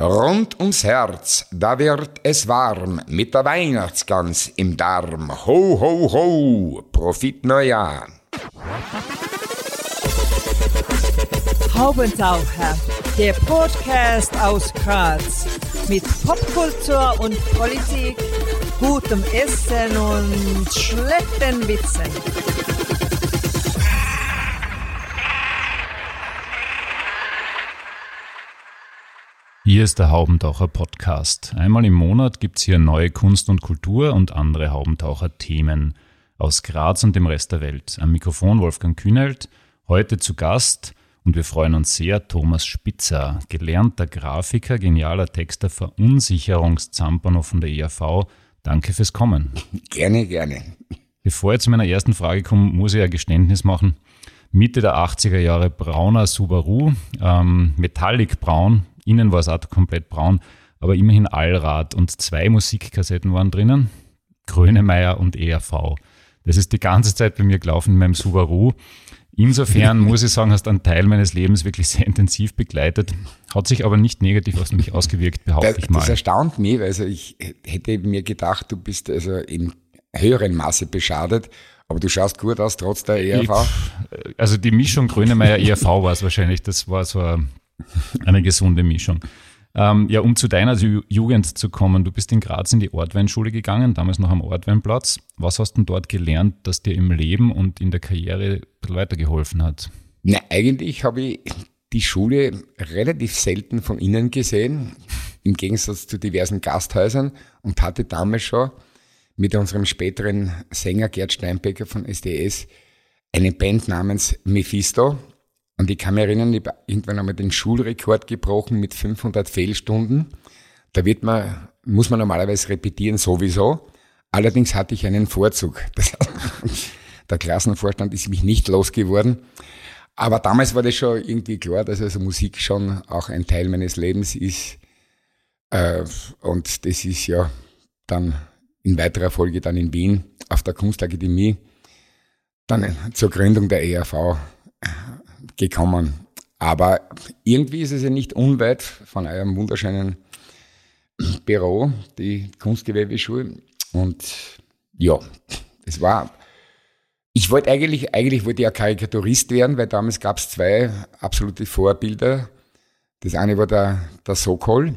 Rund ums Herz, da wird es warm, mit der Weihnachtsgans im Darm. Ho, ho, ho, Profit Neujahr. Haubentaucher, der Podcast aus Graz mit Popkultur und Politik, gutem Essen und schlechten Witzen. Hier ist der Haubentaucher Podcast. Einmal im Monat gibt es hier neue Kunst und Kultur und andere Haubentaucher-Themen aus Graz und dem Rest der Welt. Am Mikrofon Wolfgang Kühnelt, heute zu Gast und wir freuen uns sehr, Thomas Spitzer, gelernter Grafiker, genialer Texter, Verunsicherungszampano von der ERV. Danke fürs Kommen. Gerne, gerne. Bevor ich zu meiner ersten Frage komme, muss ich ein Geständnis machen. Mitte der 80er Jahre brauner Subaru, ähm, metallic braun, Innen war es auch komplett braun, aber immerhin Allrad und zwei Musikkassetten waren drinnen, Grönemeyer und ERV. Das ist die ganze Zeit bei mir gelaufen in meinem Subaru. Insofern muss ich sagen, hast einen Teil meines Lebens wirklich sehr intensiv begleitet, hat sich aber nicht negativ auf mich ausgewirkt, behaupte das, ich mal. Das erstaunt mich, also ich hätte mir gedacht, du bist also im höheren Maße beschadet, aber du schaust gut aus, trotz der ERV. Ich, also die Mischung Grönemeyer ERV war es wahrscheinlich, das war so ein eine gesunde Mischung. Ähm, ja, um zu deiner Jugend zu kommen, du bist in Graz in die Ortweinschule gegangen, damals noch am Ortweinplatz. Was hast du dort gelernt, das dir im Leben und in der Karriere weitergeholfen hat? Na, eigentlich habe ich die Schule relativ selten von innen gesehen, im Gegensatz zu diversen Gasthäusern und hatte damals schon mit unserem späteren Sänger Gerd Steinbecker von SDS eine Band namens Mephisto, und ich kann mich erinnern, ich habe irgendwann einmal den Schulrekord gebrochen mit 500 Fehlstunden. Da wird man, muss man normalerweise repetieren, sowieso. Allerdings hatte ich einen Vorzug. der Klassenvorstand ist mich nicht losgeworden. Aber damals war das schon irgendwie klar, dass also Musik schon auch ein Teil meines Lebens ist. Äh, und das ist ja dann in weiterer Folge dann in Wien auf der Kunstakademie, dann zur Gründung der ERV gekommen. Aber irgendwie ist es ja nicht unweit von eurem wunderschönen Büro, die Kunstgewerbeschule. Und ja, es war, ich wollte eigentlich, eigentlich wollte ich ja Karikaturist werden, weil damals gab es zwei absolute Vorbilder. Das eine war der, der Sokol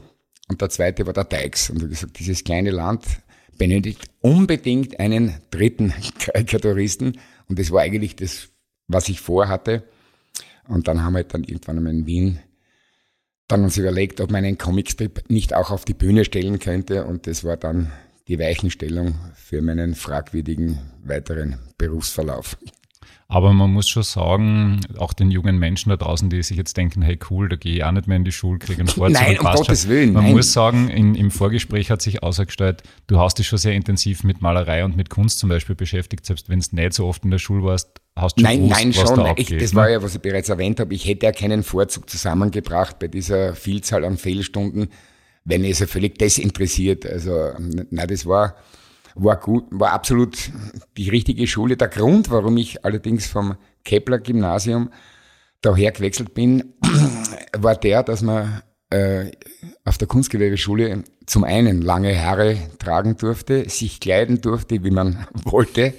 und der zweite war der Teix. Und ich gesagt, dieses kleine Land benötigt unbedingt einen dritten Karikaturisten. Und das war eigentlich das, was ich vorhatte. Und dann haben wir dann irgendwann einmal in Wien dann uns überlegt, ob man einen Comicstrip nicht auch auf die Bühne stellen könnte. Und das war dann die Weichenstellung für meinen fragwürdigen weiteren Berufsverlauf. Aber man muss schon sagen, auch den jungen Menschen da draußen, die sich jetzt denken, hey cool, da gehe ich auch nicht mehr in die Schule, kriege einen Vorzug. Nein, um Gottes. Willen. Man nein. muss sagen, in, im Vorgespräch hat sich ausgestellt, du hast dich schon sehr intensiv mit Malerei und mit Kunst zum Beispiel beschäftigt, selbst wenn es nicht so oft in der Schule warst, hast du Nein, gewusst, nein, schon. da ich, das ne? war ja, was ich bereits erwähnt habe. Ich hätte ja keinen Vorzug zusammengebracht bei dieser Vielzahl an Fehlstunden, wenn es ja völlig desinteressiert. Also, na, das war, war gut, war absolut die richtige Schule. Der Grund, warum ich allerdings vom Kepler Gymnasium daher gewechselt bin, war der, dass man äh, auf der Kunstgewerbeschule zum einen lange Haare tragen durfte, sich kleiden durfte, wie man wollte,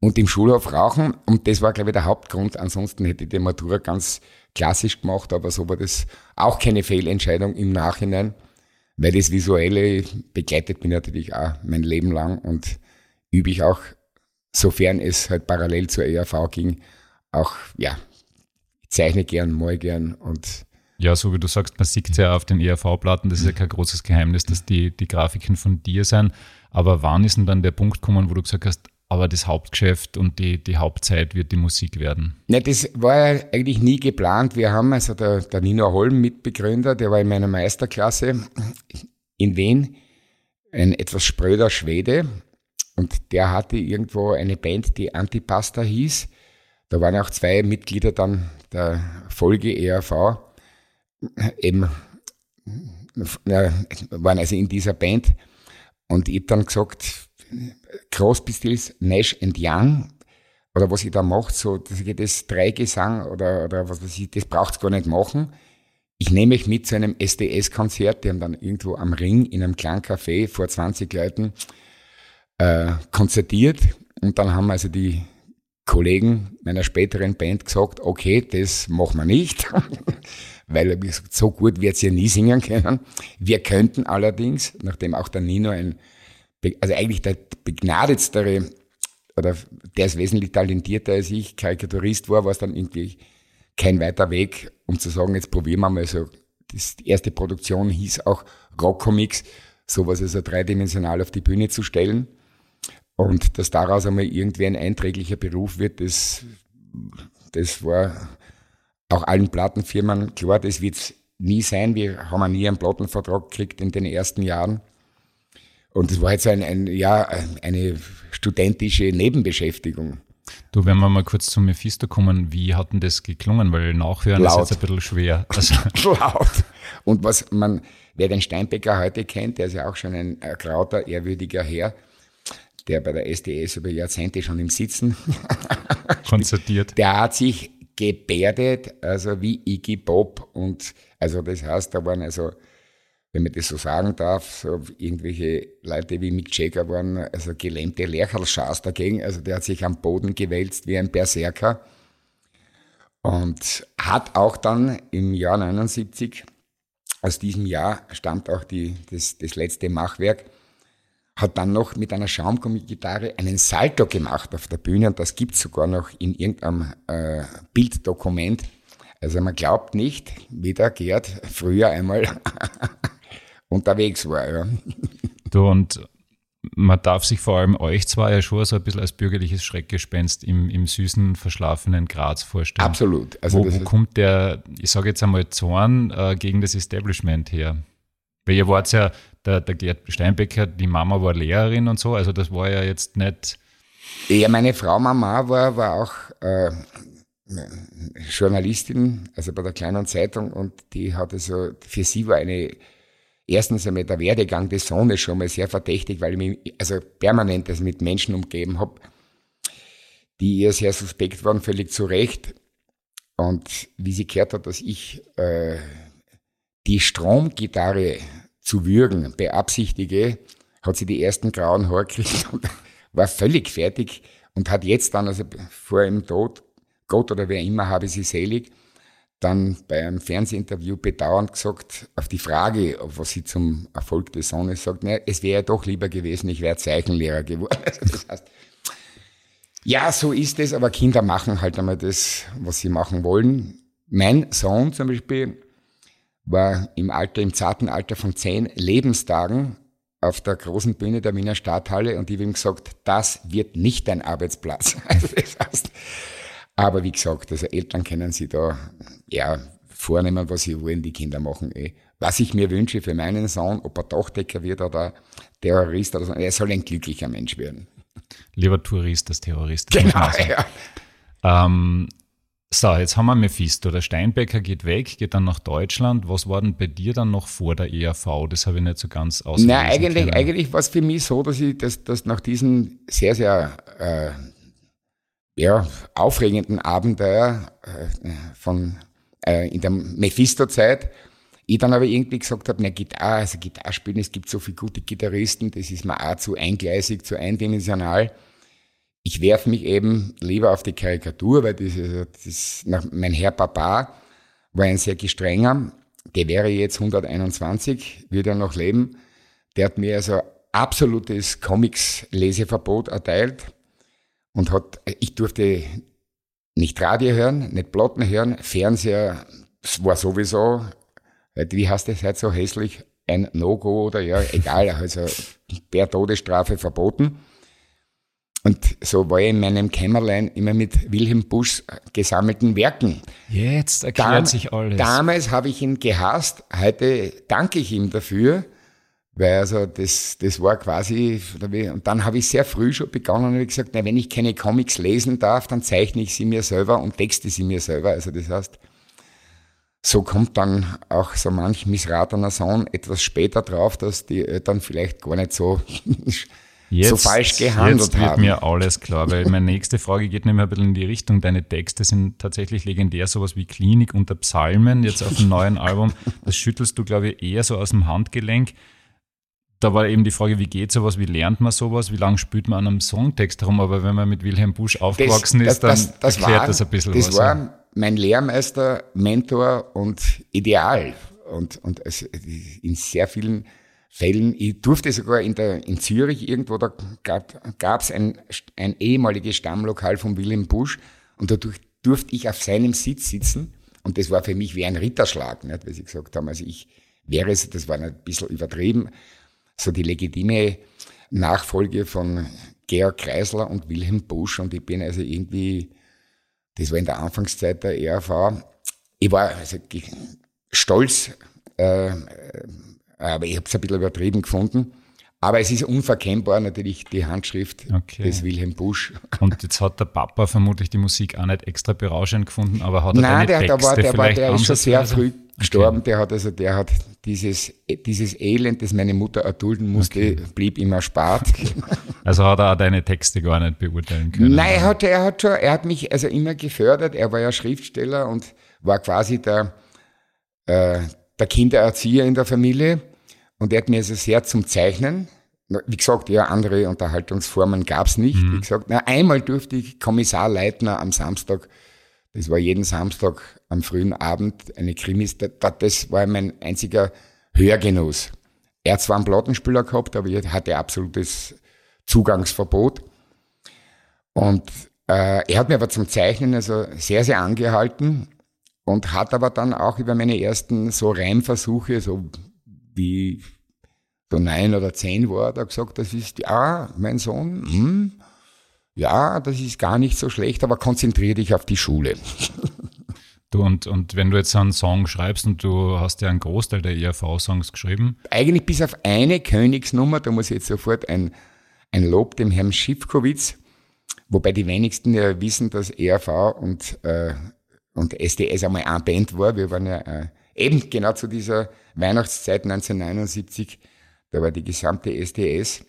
und im Schulhof rauchen. Und das war, glaube ich, der Hauptgrund. Ansonsten hätte ich die Matura ganz klassisch gemacht, aber so war das auch keine Fehlentscheidung im Nachhinein, weil das Visuelle begleitet mich natürlich auch mein Leben lang und übe ich auch, sofern es halt parallel zur ERV ging, auch, ja, ich zeichne gern, mal gern und ja, so wie du sagst, man sieht ja auf den ERV-Platten, das ist ja kein großes Geheimnis, dass die, die Grafiken von dir sind. Aber wann ist denn dann der Punkt gekommen, wo du gesagt hast, aber das Hauptgeschäft und die, die Hauptzeit wird die Musik werden? Ne, das war ja eigentlich nie geplant. Wir haben also der, der Nino Holm Mitbegründer, der war in meiner Meisterklasse in Wien, ein etwas spröder Schwede. Und der hatte irgendwo eine Band, die Antipasta hieß. Da waren auch zwei Mitglieder dann der Folge ERV, eben, ja, waren also in dieser Band. Und ich habe dann gesagt, Crosby, Nash and Young, oder was ich da mache, so das, das Dreigesang oder, oder was weiß ich, das braucht es gar nicht machen. ich nehme mich mit zu einem SDS-Konzert, die haben dann irgendwo am Ring in einem kleinen Café vor 20 Leuten äh, konzertiert und dann haben also die Kollegen meiner späteren Band gesagt, okay, das machen wir nicht, weil so gut wird sie ja nie singen können. Wir könnten allerdings, nachdem auch der Nino ein, also eigentlich der begnadetste oder der ist wesentlich talentierter als ich, Karikaturist war, war es dann irgendwie kein weiter Weg, um zu sagen, jetzt probieren wir mal so. Das, die erste Produktion hieß auch Rockcomics, sowas also dreidimensional auf die Bühne zu stellen. Und dass daraus einmal irgendwie ein einträglicher Beruf wird, das, das war auch allen Plattenfirmen klar, das wird es nie sein. Wir haben nie einen Plattenvertrag gekriegt in den ersten Jahren. Und es war jetzt ein, ein, ja, eine studentische Nebenbeschäftigung. Du, wenn wir mal kurz zum Mephisto kommen, wie hat denn das geklungen? Weil nachhören Laut. ist jetzt ein bisschen schwer. Also Laut. Und was man, wer den Steinbecker heute kennt, der ist ja auch schon ein krauter, ehrwürdiger Herr, der bei der SDS über Jahrzehnte schon im Sitzen konzertiert. Der hat sich gebärdet, also wie Iggy Bob und also das heißt, da waren also wenn man das so sagen darf, so irgendwelche Leute wie Mick Jagger waren, also gelähmte Lerchalschas dagegen. Also der hat sich am Boden gewälzt wie ein Berserker. Und hat auch dann im Jahr 79, aus diesem Jahr stammt auch die, das, das letzte Machwerk, hat dann noch mit einer Schaumgummi-Gitarre einen Salto gemacht auf der Bühne und das gibt's sogar noch in irgendeinem äh, Bilddokument. Also man glaubt nicht, wie der Gerd früher einmal unterwegs war. Ja. Du, und man darf sich vor allem euch zwar ja schon so ein bisschen als bürgerliches Schreckgespenst im, im süßen, verschlafenen Graz vorstellen. Absolut. Also wo, wo kommt der, ich sage jetzt einmal, Zorn äh, gegen das Establishment her? Weil ihr wart ja, der, der Gerd Steinbecker, die Mama war Lehrerin und so, also das war ja jetzt nicht. Ja, meine Frau Mama war, war auch äh, Journalistin, also bei der kleinen Zeitung und die hatte so, für sie war eine erstens einmal der Werdegang des Sohnes schon mal sehr verdächtig, weil ich mich also permanent also mit Menschen umgeben habe, die ihr sehr suspekt waren, völlig zu Recht. Und wie sie gehört hat, dass ich äh, die Stromgitarre zu würgen beabsichtige, hat sie die ersten grauen Haare gekriegt und war völlig fertig und hat jetzt dann, also vor ihrem Tod, Gott oder wer immer habe sie selig, dann bei einem Fernsehinterview bedauernd gesagt, auf die Frage, was sie zum Erfolg des Sohnes sagt, naja, es wäre ja doch lieber gewesen, ich wäre Zeichenlehrer geworden. Also das heißt, ja, so ist es, aber Kinder machen halt einmal das, was sie machen wollen. Mein Sohn zum Beispiel war im Alter, im zarten Alter von zehn Lebenstagen auf der großen Bühne der Wiener Stadthalle und ich habe ihm gesagt, das wird nicht dein Arbeitsplatz. Also das heißt, aber wie gesagt, also Eltern können sich da ja vornehmen, was sie wollen, die Kinder machen eh. Was ich mir wünsche für meinen Sohn, ob er Dachdecker wird oder Terrorist oder so, er soll ein glücklicher Mensch werden. Lieber Tourist als Terrorist. Genau, ja. Ähm, so, jetzt haben wir Mephisto. Der Steinbecker geht weg, geht dann nach Deutschland. Was war denn bei dir dann noch vor der ERV? Das habe ich nicht so ganz ausgelesen. Nein, eigentlich, eigentlich war es für mich so, dass ich das, dass nach diesen sehr, sehr äh, ja, aufregenden Abenteuer äh, von, äh, in der Mephisto-Zeit, ich dann aber irgendwie gesagt habe, na Gitarre, also Gitarre spielen, es gibt so viele gute Gitarristen, das ist mir auch zu eingleisig, zu eindimensional. Ich werfe mich eben lieber auf die Karikatur, weil das, das nach, mein Herr Papa war ein sehr gestrenger, der wäre jetzt 121, würde er noch leben. Der hat mir also absolutes Comics-Leseverbot erteilt und hat, ich durfte nicht Radio hören, nicht Platten hören, Fernseher, es war sowieso, wie heißt das heute so hässlich, ein No-Go oder ja, egal, also per Todesstrafe verboten. Und so war ich in meinem Kämmerlein immer mit Wilhelm Busch gesammelten Werken. Jetzt erklärt Dam sich alles. Damals habe ich ihn gehasst, heute danke ich ihm dafür. Weil also das, das war quasi, und dann habe ich sehr früh schon begonnen und gesagt, na, wenn ich keine Comics lesen darf, dann zeichne ich sie mir selber und texte sie mir selber. Also das heißt, so kommt dann auch so manch missratener Sohn etwas später drauf, dass die Eltern vielleicht gar nicht so Jetzt, so falsch gehandelt jetzt wird haben. mir alles klar, weil meine nächste Frage geht nämlich ein bisschen in die Richtung. Deine Texte sind tatsächlich legendär, sowas wie Klinik unter Psalmen, jetzt auf dem neuen Album. Das schüttelst du, glaube ich, eher so aus dem Handgelenk. Da war eben die Frage, wie geht sowas, wie lernt man sowas, wie lange spielt man an einem Songtext herum, aber wenn man mit Wilhelm Busch aufgewachsen ist, dann erklärt war, das ein bisschen das was. Das war mein Lehrmeister, Mentor und Ideal. Und, und in sehr vielen Fällen, ich durfte sogar in, der, in Zürich irgendwo, da gab es ein, ein ehemaliges Stammlokal von Wilhelm Busch und dadurch durfte ich auf seinem Sitz sitzen und das war für mich wie ein Ritterschlag, nicht, weil sie gesagt haben, also ich wäre es, das war ein bisschen übertrieben, so die legitime Nachfolge von Georg Kreisler und Wilhelm Busch und ich bin also irgendwie, das war in der Anfangszeit der ERV, ich war also stolz, äh, aber ich habe es ein bisschen übertrieben gefunden. Aber es ist unverkennbar natürlich die Handschrift okay. des Wilhelm Busch. Und jetzt hat der Papa vermutlich die Musik auch nicht extra berauschend gefunden, aber hat er Nein, der, Texte der, war, der, war, der ist schon sehr früh gestorben. Okay. Der hat also, der hat dieses, dieses Elend, das meine Mutter erdulden musste, okay. blieb ihm erspart. Also hat er auch deine Texte gar nicht beurteilen können? Nein, er hat, er hat schon, er hat mich also immer gefördert. Er war ja Schriftsteller und war quasi der, äh, der Kindererzieher in der Familie. Und er hat mir also sehr zum Zeichnen, wie gesagt, ja, andere Unterhaltungsformen gab's nicht. Mhm. Wie gesagt, na, einmal durfte ich Kommissar Leitner am Samstag, das war jeden Samstag am frühen Abend eine Krimis, das war mein einziger Hörgenuss. Er hat zwar einen Plattenspieler gehabt, aber er hatte absolutes Zugangsverbot. Und äh, er hat mir aber zum Zeichnen also sehr, sehr angehalten und hat aber dann auch über meine ersten so Reimversuche, so wie so neun oder zehn war, da gesagt, das ist, ja, mein Sohn, hm, ja, das ist gar nicht so schlecht, aber konzentriere dich auf die Schule. Du und, und wenn du jetzt einen Song schreibst und du hast ja einen Großteil der ERV-Songs geschrieben? Eigentlich bis auf eine Königsnummer, da muss ich jetzt sofort ein, ein Lob dem Herrn Schiffkowitz, wobei die wenigsten ja wissen, dass ERV und, äh, und SDS einmal eine Band war. Wir waren ja äh, eben genau zu dieser Weihnachtszeit 1979, da war die gesamte SDS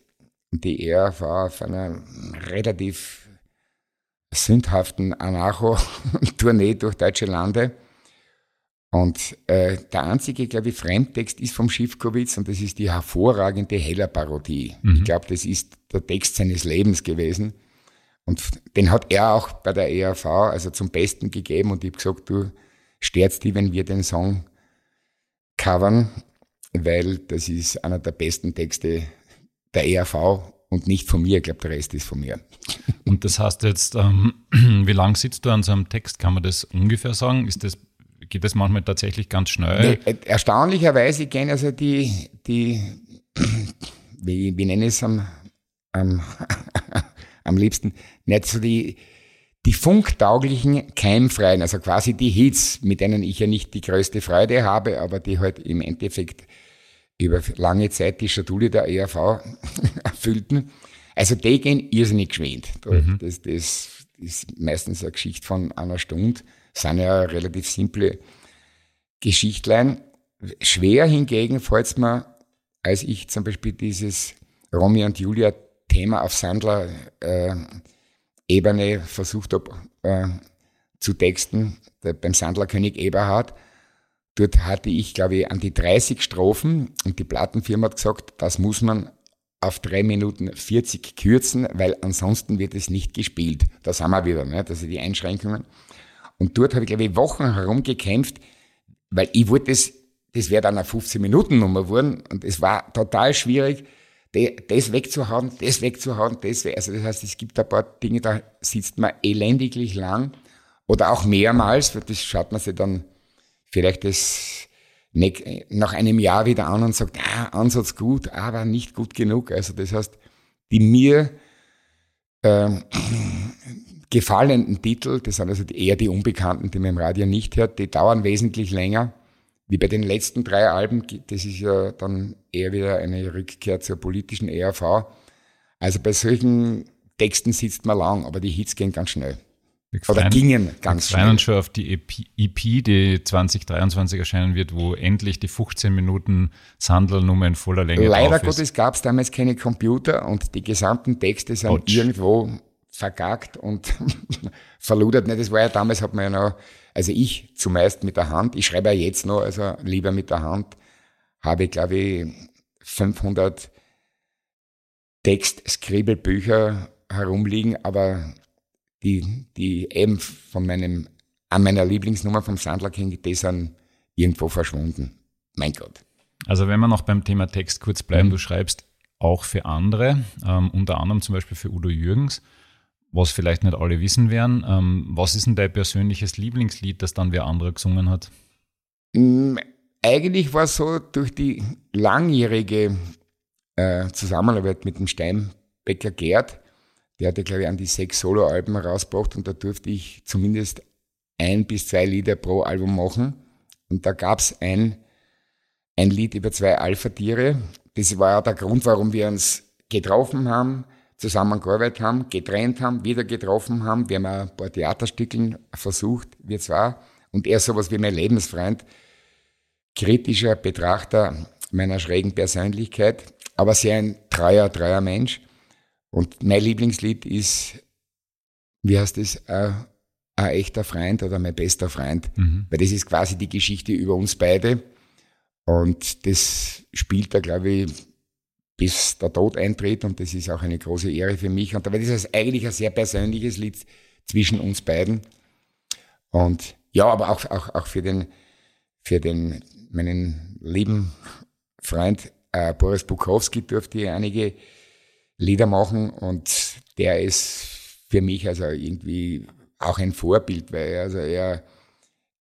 und die ERV auf einer relativ sündhaften Anarcho-Tournee durch deutsche Lande. Und äh, der einzige, glaube ich, Fremdtext ist vom Schiffkowitz und das ist die hervorragende Heller-Parodie. Mhm. Ich glaube, das ist der Text seines Lebens gewesen. Und den hat er auch bei der ERV also zum Besten gegeben und ich habe gesagt, du störst die, wenn wir den Song covern, weil das ist einer der besten Texte der ERV und nicht von mir. Ich glaube, der Rest ist von mir. Und das heißt jetzt, ähm, wie lange sitzt du an so einem Text? Kann man das ungefähr sagen? Ist das, geht das manchmal tatsächlich ganz schnell? Nee, erstaunlicherweise gehen also die, die wie, wie nenne ich es am, am, am liebsten, nicht so die, die funktauglichen, keimfreien, also quasi die Hits, mit denen ich ja nicht die größte Freude habe, aber die halt im Endeffekt über lange Zeit die Schatulle der ERV erfüllten. Also die gehen irrsinnig geschwind. Mhm. Das, das ist meistens eine Geschichte von einer Stunde, das sind ja relativ simple Geschichtlein. Schwer hingegen fällt es mir, als ich zum Beispiel dieses Romy und Julia Thema auf Sandler äh, Ebene versucht habe äh, zu texten, der, beim Sandlerkönig Eberhard. Dort hatte ich, glaube ich, an die 30 Strophen und die Plattenfirma hat gesagt, das muss man auf drei Minuten 40 kürzen, weil ansonsten wird es nicht gespielt. Da sind wir wieder, ne? das sind die Einschränkungen. Und dort habe ich, glaube ich, Wochen herumgekämpft, weil ich wollte das, das wäre dann eine 15-Minuten-Nummer geworden und es war total schwierig, das wegzuhauen, das wegzuhauen, das weg. Also das heißt, es gibt ein paar Dinge, da sitzt man elendiglich lang oder auch mehrmals, das schaut man sich dann vielleicht das nach einem Jahr wieder an und sagt, ah, Ansatz gut, aber nicht gut genug. Also das heißt, die mir äh, gefallenen Titel, das sind also eher die Unbekannten, die man im Radio nicht hört, die dauern wesentlich länger wie bei den letzten drei Alben, das ist ja dann eher wieder eine Rückkehr zur politischen ERV. Also bei solchen Texten sitzt man lang, aber die Hits gehen ganz schnell. Wir Oder gingen wir ganz freuen schnell. schon auf die EP, EP, die 2023 erscheinen wird, wo endlich die 15 Minuten Sandler-Nummer in voller Länge Leider. Gottes gab es damals keine Computer und die gesamten Texte sind Autsch. irgendwo vergagt und verludert. Ne, Das war ja damals, hat man ja noch, also ich zumeist mit der Hand, ich schreibe ja jetzt noch, also lieber mit der Hand, habe ich glaube ich 500 Text-Skribelbücher herumliegen, aber die, die eben von meinem, an meiner Lieblingsnummer vom Sandler King, die sind irgendwo verschwunden. Mein Gott. Also wenn wir noch beim Thema Text kurz bleiben, Mhm. du schreibst auch für andere, ähm, unter anderem zum Beispiel für Udo Jürgens, was vielleicht nicht alle wissen werden. Ähm, was ist denn dein persönliches Lieblingslied, das dann wer andere gesungen hat? Mm, Eigentlich war es so, durch die langjährige äh, Zusammenarbeit mit dem Steinbecker Gerd, der hatte, glaube ich, an die sechs Soloalben rausgebracht und da durfte ich zumindest ein bis zwei Lieder pro Album machen. Und da gab es ein, ein Lied über zwei Alpha-Tiere. Das war ja der Grund, warum wir uns getroffen haben, zusammengearbeitet haben, getrennt haben, wieder getroffen haben. Wir haben ein paar Theaterstückchen versucht, wir zwar. Und er sowas wie mein Lebensfreund, kritischer Betrachter meiner schrägen Persönlichkeit, aber sehr ein treuer, treuer Mensch. Und mein Lieblingslied ist, wie heißt es, äh, ein echter Freund oder mein bester Freund. Mhm. Weil das ist quasi die Geschichte über uns beide. Und das spielt er, glaube ich, bis der Tod eintritt. Und das ist auch eine große Ehre für mich. Und das ist eigentlich ein sehr persönliches Lied zwischen uns beiden. Und ja, aber auch, auch, auch für den, für den, meinen lieben Freund äh, Boris Bukowski durfte ich einige Lieder machen und der ist für mich also irgendwie auch ein Vorbild, weil er, also er,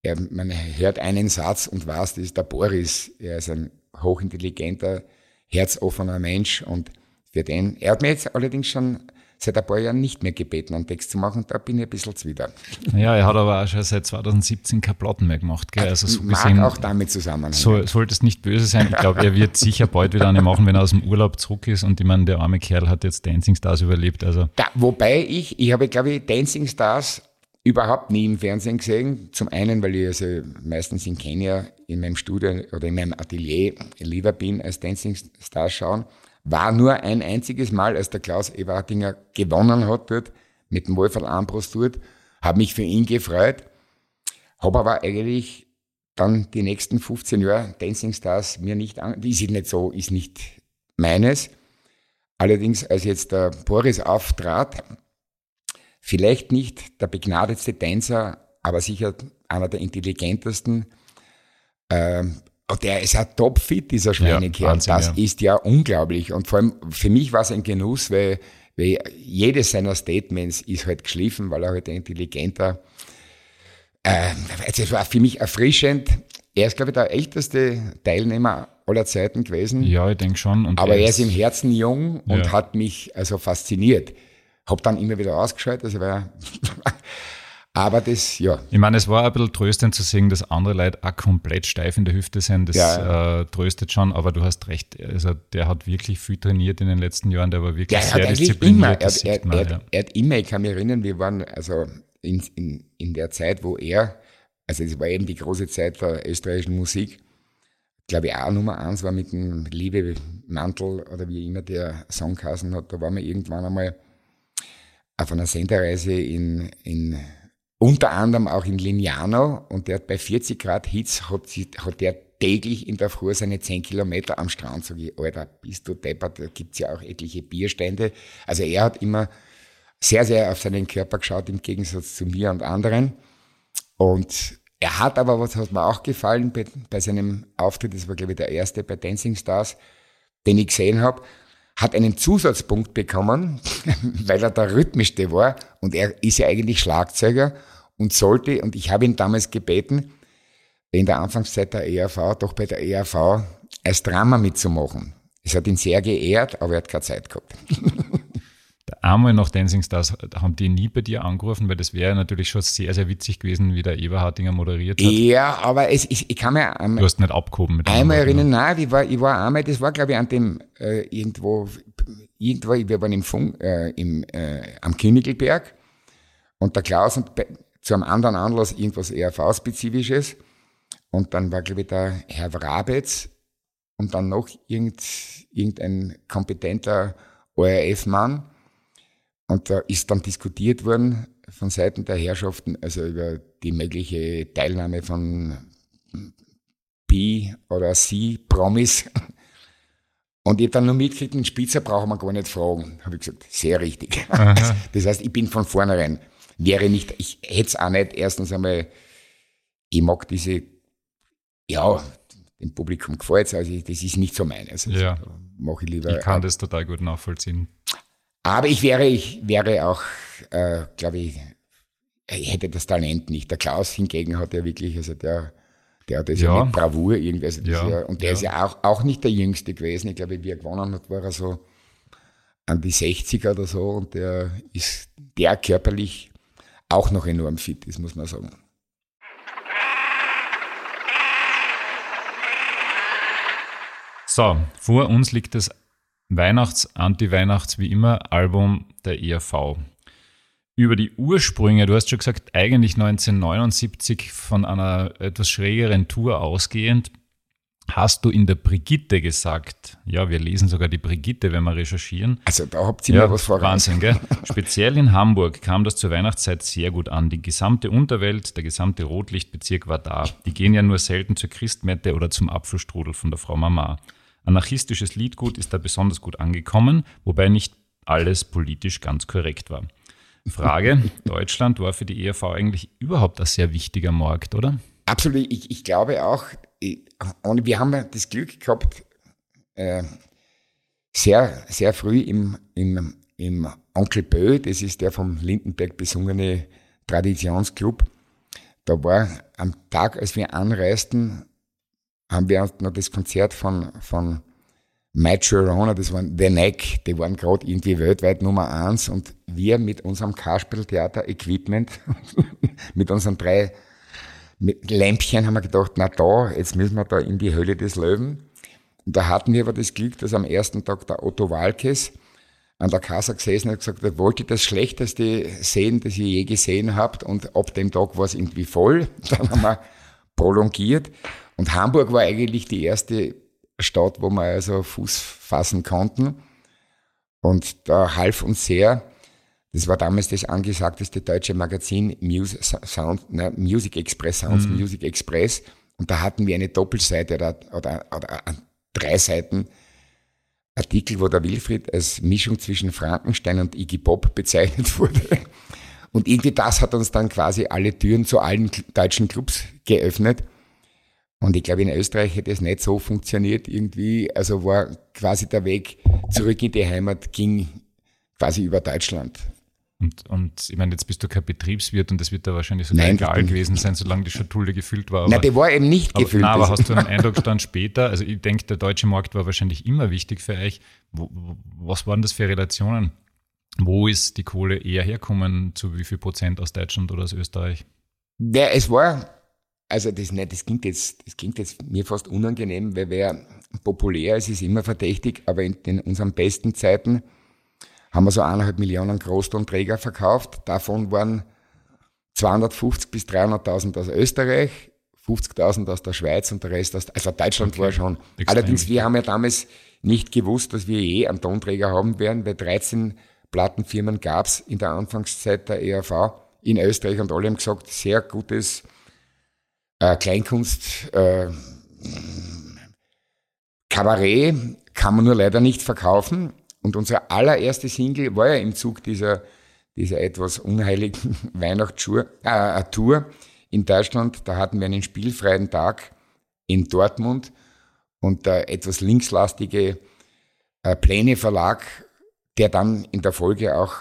er, man hört einen Satz und weiß, das ist der Boris. Er ist ein hochintelligenter, herzoffener Mensch und für den, er hat mir jetzt allerdings schon seit ein paar Jahren nicht mehr gebeten, einen Text zu machen, da bin ich ein bisschen zwider. Ja, er hat aber auch schon seit 2017 keine Platten mehr gemacht. Gell? Also so Mag gesehen auch damit zusammenhängen. so, sollte es nicht böse sein. Ich glaube, er wird sicher bald wieder eine machen, wenn er aus dem Urlaub zurück ist. Und ich meine, der arme Kerl hat jetzt Dancing Stars überlebt. Also Da, wobei ich, ich habe, glaube ich, Dancing Stars überhaupt nie im Fernsehen gesehen. Zum einen, weil ich also meistens in Kenia in meinem Studio oder in meinem Atelier lieber bin, als Dancing Stars schauen. War nur ein einziges Mal, als der Klaus Ewartinger gewonnen hat dort, mit dem Wolferl Armbrust dort. Habe mich für ihn gefreut. Habe aber eigentlich dann die nächsten 15 Jahre Dancing Stars mir nicht an, ist nicht so, ist nicht meines. Allerdings, als jetzt der Boris auftrat, vielleicht nicht der begnadetste Tänzer, aber sicher einer der intelligentesten. Und der ist ja topfit, dieser Schweinekerl. Wahnsinn, das ja. ist ja unglaublich. Und vor allem für mich war es ein Genuss, weil, weil jedes seiner Statements ist halt geschliffen, weil er halt ein intelligenter, äh, es war für mich erfrischend. Er ist, glaube ich, der älteste Teilnehmer aller Zeiten gewesen. ja, ich denke schon. Und Aber er ist im Herzen jung und Ja. hat mich also fasziniert. Hab dann immer wieder ausgeschaltet, also war aber das, ja, Ich meine, es war ein bisschen tröstend zu sehen, dass andere Leute auch komplett steif in der Hüfte sind. Das Ja. Äh, tröstet schon, aber du hast recht. Also der hat wirklich viel trainiert in den letzten Jahren. Der war wirklich ja, sehr diszipliniert. immer, er, er, man, er, ja. er hat immer, ich kann mich erinnern, wir waren also in, in, in der Zeit, wo er, also es war eben die große Zeit der österreichischen Musik, glaube ich auch Nummer eins war mit dem Liebe Mantel oder wie immer der Song hat, da waren wir irgendwann einmal auf einer Sendereise in, in unter anderem auch in Lignano und der hat bei 40 Grad Hitze hat, hat der täglich in der Früh seine 10 Kilometer am Strand, sag ich, Alter, bist du deppert, da gibt's ja auch etliche Bierstände. Also er hat immer sehr, sehr auf seinen Körper geschaut, im Gegensatz zu mir und anderen. Und er hat aber, was hat mir auch gefallen bei, bei seinem Auftritt, das war glaube ich der erste bei Dancing Stars, den ich gesehen habe, hat einen Zusatzpunkt bekommen, weil er der Rhythmischste war und er ist ja eigentlich Schlagzeuger und sollte, und ich habe ihn damals gebeten, in der Anfangszeit der ERV, doch bei der ERV als Drama mitzumachen. Es hat ihn sehr geehrt, aber er hat keine Zeit gehabt. Einmal nach Dancing Stars haben die nie bei dir angerufen, weil das wäre natürlich schon sehr, sehr witzig gewesen, wie der Eberhardinger moderiert hat. Ja, aber es, ich, ich kann mir am- Du hast nicht abgehoben mit einmal erinnern, nein, ich war, ich war einmal, das war glaube ich an dem, äh, irgendwo, irgendwo, wir waren im Funk, äh, im, äh, am Königelberg Und der Klaus und zu einem anderen Anlass irgendwas ERV-spezifisches. Und dann war, glaube ich, der Herr Wrabetz und dann noch irgend, irgendein kompetenter ORF-Mann. Und da ist dann diskutiert worden von Seiten der Herrschaften, also über die mögliche Teilnahme von B oder C Promis. Und ich habe dann nur mitgekriegt, einen Spitzer brauchen wir gar nicht fragen. Habe ich gesagt, sehr richtig. Aha. Das heißt, ich bin von vornherein, wäre nicht, ich hätte es auch nicht, erstens einmal, ich mag diese, ja, dem Publikum gefällt es, also das ist nicht so meines. Also ja. Mache ich lieber. Ich kann das total gut nachvollziehen. Aber ich wäre, ich wäre auch, äh, glaube ich, ich hätte das Talent nicht. Der Klaus hingegen hat ja wirklich, also der, der hat das ja, ja mit Bravour irgendwie. Also ja, ja, und der ist ja auch, auch nicht der Jüngste gewesen. Ich glaube, wie er gewonnen hat, war er so an die 60er oder so. Und der ist der körperlich auch noch enorm fit ist, muss man sagen. So, vor uns liegt das Weihnachts-, Anti-Weihnachts-, wie immer, Album der ERV über die Ursprünge, du hast schon gesagt, eigentlich 1979 von einer etwas schrägeren Tour ausgehend, hast du in der Brigitte gesagt. Ja, wir lesen sogar die Brigitte, wenn wir recherchieren. Also da habt ihr ja, mir was voran. Wahnsinn, gell? Speziell in Hamburg kam das zur Weihnachtszeit sehr gut an. Die gesamte Unterwelt, der gesamte Rotlichtbezirk war da. Die gehen ja nur selten zur Christmette oder zum Apfelstrudel von der Frau Mama. Anarchistisches Liedgut ist da besonders gut angekommen, wobei nicht alles politisch ganz korrekt war. Frage, Deutschland war für die ERV eigentlich überhaupt ein sehr wichtiger Markt, oder? Absolut, ich, ich glaube auch, und wir haben das Glück gehabt, äh, sehr, sehr früh im, im, im Onkel Bö, das ist der vom Lindenberg besungene Traditionsclub, da war am Tag, als wir anreisten, haben wir noch das Konzert von, von Matt Girona, das waren The Neck, die waren gerade irgendwie weltweit Nummer eins und wir mit unserem Kasperltheater-Equipment, mit unseren drei Lämpchen haben wir gedacht, na da, jetzt müssen wir da in die Hölle des Löwen. Und da hatten wir aber das Glück, dass am ersten Tag der Otto Walkes an der Kasse gesessen hat und gesagt, er wollte das Schlechteste sehen, das ihr je gesehen habt und ab dem Tag war es irgendwie voll. Dann haben wir prolongiert und Hamburg war eigentlich die erste Stadt, wo wir also Fuß fassen konnten. Und da half uns sehr, das war damals das angesagteste deutsche Magazin Music, Sound, ne, Music Express, Sounds mhm. Music Express. Und da hatten wir eine Doppelseite oder, oder, oder drei Seiten Artikel, wo der Wilfried als Mischung zwischen Frankenstein und Iggy Pop bezeichnet wurde. Und irgendwie das hat uns dann quasi alle Türen zu allen deutschen Clubs geöffnet. Und ich glaube, in Österreich hätte es nicht so funktioniert irgendwie. Also war quasi der Weg zurück in die Heimat, ging quasi über Deutschland. Und, und ich meine, jetzt bist du kein Betriebswirt und das wird da wahrscheinlich sogar Nein, egal gewesen sein, solange die Schatulle gefüllt war. Aber, Nein, die war eben nicht aber, gefüllt. Nein, aber hast du einen Eindruck dann später, also ich denke, der deutsche Markt war wahrscheinlich immer wichtig für euch. Wo, was waren das für Relationen? Wo ist die Kohle eher herkommen? Zu wie viel Prozent aus Deutschland oder aus Österreich? Ja, es war also das, nicht, das, klingt jetzt, das klingt jetzt mir fast unangenehm, weil wer populär ist, ist immer verdächtig, aber in, in unseren besten Zeiten haben wir so eineinhalb Millionen Großtonträger verkauft. Davon waren 250 bis 300.000 aus Österreich, 50.000 aus der Schweiz und der Rest aus, also Deutschland okay. war schon. Extrem Allerdings, wir haben ja damals nicht gewusst, dass wir je einen Tonträger haben werden, weil 13 Plattenfirmen gab es in der Anfangszeit der ERV in Österreich und alle haben gesagt, sehr gutes äh, Kleinkunst, äh, Kabarett kann man nur leider nicht verkaufen. Und unsere allererste Single war ja im Zug dieser, dieser etwas unheiligen Weihnachtstour äh, Tour in Deutschland. Da hatten wir einen spielfreien Tag in Dortmund und der etwas linkslastige äh, Pläne Verlag, der dann in der Folge auch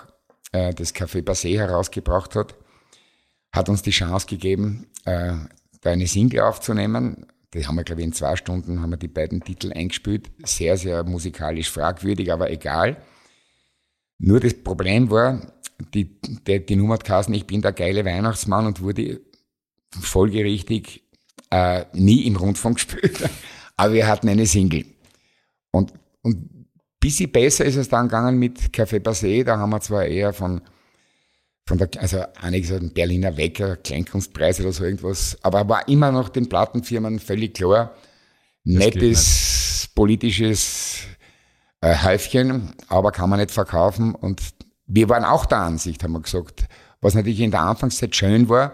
äh, das Café Passé herausgebracht hat, hat uns die Chance gegeben, äh, da eine Single aufzunehmen. Die haben wir, glaube ich, in zwei Stunden haben wir die beiden Titel eingespielt. Sehr, sehr musikalisch fragwürdig, aber egal. Nur das Problem war, die, die, die Nummer hat geheißen, ich bin der geile Weihnachtsmann und wurde folgerichtig äh, nie im Rundfunk gespielt. aber wir hatten eine Single. Und, und bisschen besser ist es dann gegangen mit Café Passé. Da haben wir zwar eher von von der, also einiges ein Berliner Wecker, Kleinkunstpreis oder so irgendwas, aber war immer noch den Plattenfirmen völlig klar, nettes politisches äh, Häufchen, aber kann man nicht verkaufen. Und wir waren auch der Ansicht, haben wir gesagt, was natürlich in der Anfangszeit schön war,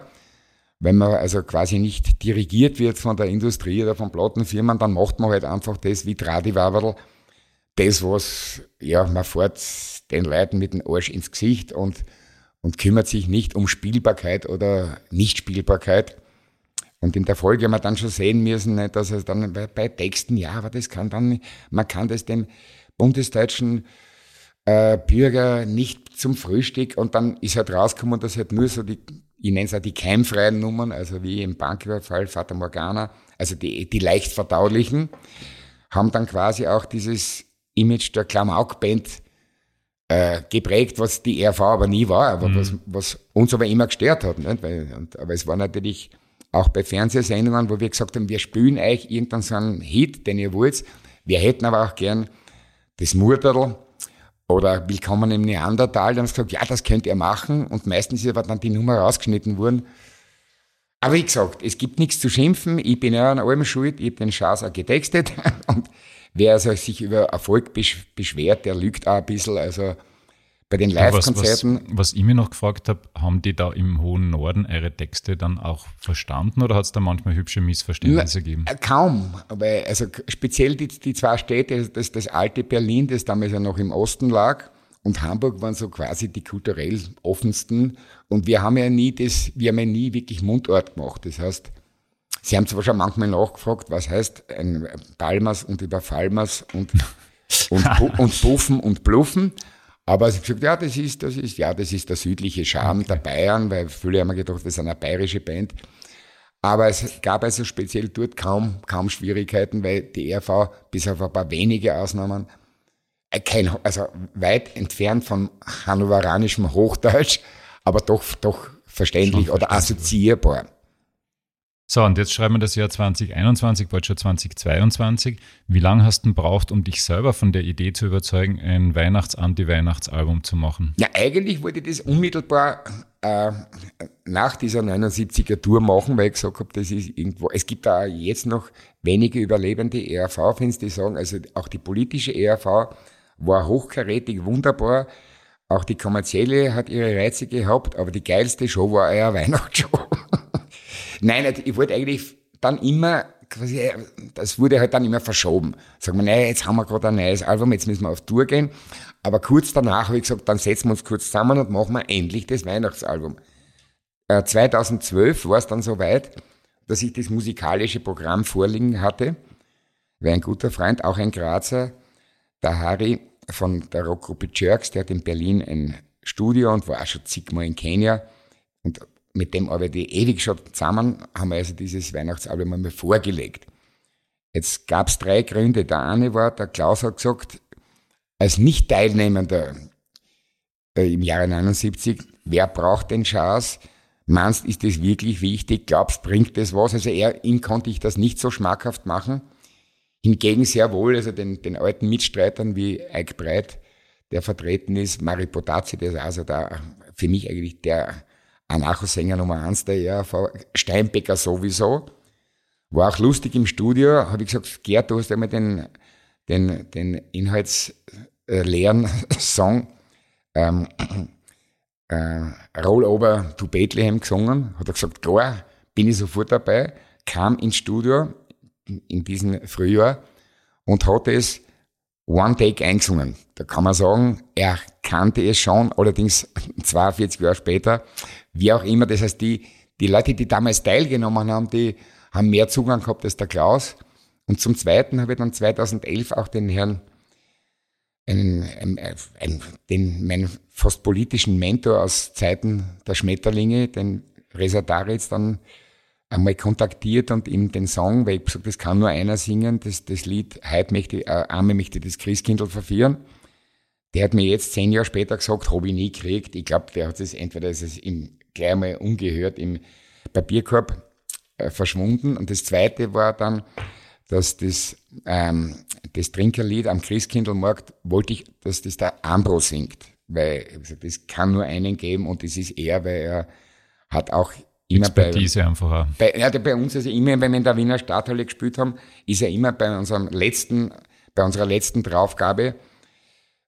wenn man also quasi nicht dirigiert wird von der Industrie oder von Plattenfirmen, dann macht man halt einfach das wie Tradiwaberl, das, was, ja, man fährt den Leuten mit dem Arsch ins Gesicht und, und kümmert sich nicht um Spielbarkeit oder Nichtspielbarkeit. Und in der Folge haben wir dann schon sehen müssen, dass es dann bei, bei Texten, ja, aber das kann dann, man kann das dem bundesdeutschen äh, Bürger nicht zum Frühstück und dann ist halt rausgekommen, dass halt nur so die ich nenne es auch die keimfreien Nummern, also wie im Banküberfall, Fata Morgana, also die, die leicht verdaulichen, haben dann quasi auch dieses Image der Klamauk-Band äh, geprägt, was die RV aber nie war, aber mhm. was, was uns aber immer gestört hat. Nicht? Weil, und, aber es war natürlich auch bei Fernsehsendungen, wo wir gesagt haben, wir spielen euch irgendeinen so einen Hit, den ihr wollt. Wir hätten aber auch gern das Murderl oder Willkommen im Neandertal, dann haben sie gesagt, ja, das könnt ihr machen. Und meistens ist aber dann die Nummer rausgeschnitten worden. Aber wie gesagt, es gibt nichts zu schimpfen. Ich bin ja an allem schuld. Ich habe den Schaß auch getextet. Und wer also sich über Erfolg beschwert, der lügt auch ein bisschen. Also bei den Live-Konzerten. Was, was, was, ich mir noch gefragt habe, haben die da im hohen Norden eure Texte dann auch verstanden oder hat es da manchmal hübsche Missverständnisse gegeben? Äh, kaum, aber also speziell die, die zwei Städte, das, das alte Berlin, das damals ja noch im Osten lag, und Hamburg waren so quasi die kulturell offensten. Und wir haben ja nie das, wir haben ja nie wirklich Mundort gemacht. Das heißt, Sie haben zwar schon manchmal nachgefragt, was heißt ein Palmas und Überfallmas und, und, und Puffen und Bluffen. Aber sie hat gesagt, ja, das ist, das ist, ja, das ist der südliche Charme okay. der Bayern, weil viele haben gedacht, wir sind eine bayerische Band. Aber es gab also speziell dort kaum, kaum Schwierigkeiten, weil die ERV bis auf ein paar wenige Ausnahmen äh, kein, also weit entfernt von hannoveranischem Hochdeutsch, aber doch, doch verständlich oder assoziierbar. So, und jetzt schreiben wir das Jahr 2021, bald schon 2022. Wie lange hast du braucht, um dich selber von der Idee zu überzeugen, ein Weihnachts-Anti-Weihnachtsalbum zu machen? Ja, eigentlich wollte ich das unmittelbar äh, nach dieser 79er Tour machen, weil ich gesagt habe, das ist irgendwo, es gibt da jetzt noch wenige überlebende ERV-Fans, die sagen, also auch die politische ERV war hochkarätig, wunderbar. Auch die kommerzielle hat ihre Reize gehabt, aber die geilste Show war eher Weihnachtsshow. Nein, ich wollte eigentlich dann immer, quasi, das wurde halt dann immer verschoben. Sagen wir, naja, jetzt haben wir gerade ein neues Album, jetzt müssen wir auf Tour gehen. Aber kurz danach habe ich gesagt, dann setzen wir uns kurz zusammen und machen wir endlich das Weihnachtsalbum. Äh, 2012 war es dann soweit, dass ich das musikalische Programm vorliegen hatte, weil ein guter Freund, auch ein Grazer, der Harry von der Rockgruppe Jerks, der hat in Berlin ein Studio und war auch schon zigmal in Kenia und mit dem arbeite ich ewig schon zusammen, haben wir also dieses Weihnachtsalbum einmal vorgelegt. Jetzt gab es drei Gründe. Der eine war, der Klaus hat gesagt, als Nicht-Teilnehmender äh, im Jahre 79, wer braucht den Chance? Meinst, ist das wirklich wichtig? Glaubst, bringt das was? Also er, ihm konnte ich das nicht so schmackhaft machen. Hingegen sehr wohl, also den, den alten Mitstreitern wie Eike Breit, der vertreten ist, Mari Potazzi, der ist also da für mich eigentlich der Anarcho-Sänger Nummer eins der ERV, Steinbecker sowieso. War auch lustig im Studio, habe ich gesagt, Gerd, du hast einmal den, den, den inhaltsleeren Song ähm, äh, Roll Over to Bethlehem gesungen. Hat er gesagt, klar, bin ich sofort dabei, kam ins Studio in diesem Frühjahr und hat es One Take eingesungen. Da kann man sagen, er kannte es schon, allerdings 42 Jahre später wie auch immer. Das heißt, die, die Leute, die damals teilgenommen haben, die haben mehr Zugang gehabt als der Klaus. Und zum Zweiten habe ich dann 2011 auch den Herrn, einen, einen, einen, den, meinen fast politischen Mentor aus Zeiten der Schmetterlinge, den Reza Daritz, dann einmal kontaktiert und ihm den Song, weil ich gesagt das kann nur einer singen, das, das Lied Heute möchte, äh, Arme möchte das Christkindl verführen. Der hat mir jetzt zehn Jahre später gesagt, habe ich nie gekriegt. Ich glaube, der hat es entweder ist es im gleich einmal ungehört im Papierkorb äh, verschwunden. Und das zweite war dann, dass das, ähm, das Trinkerlied am Christkindlmarkt wollte ich, dass das der Ambro singt. weil es kann nur einen geben und das ist er, weil er hat auch immer Expertise bei, einfach auch. Bei, ja, bei uns ist er immer, wenn wir in der Wiener Stadthalle gespielt haben, ist er immer bei unserem letzten, bei unserer letzten Draufgabe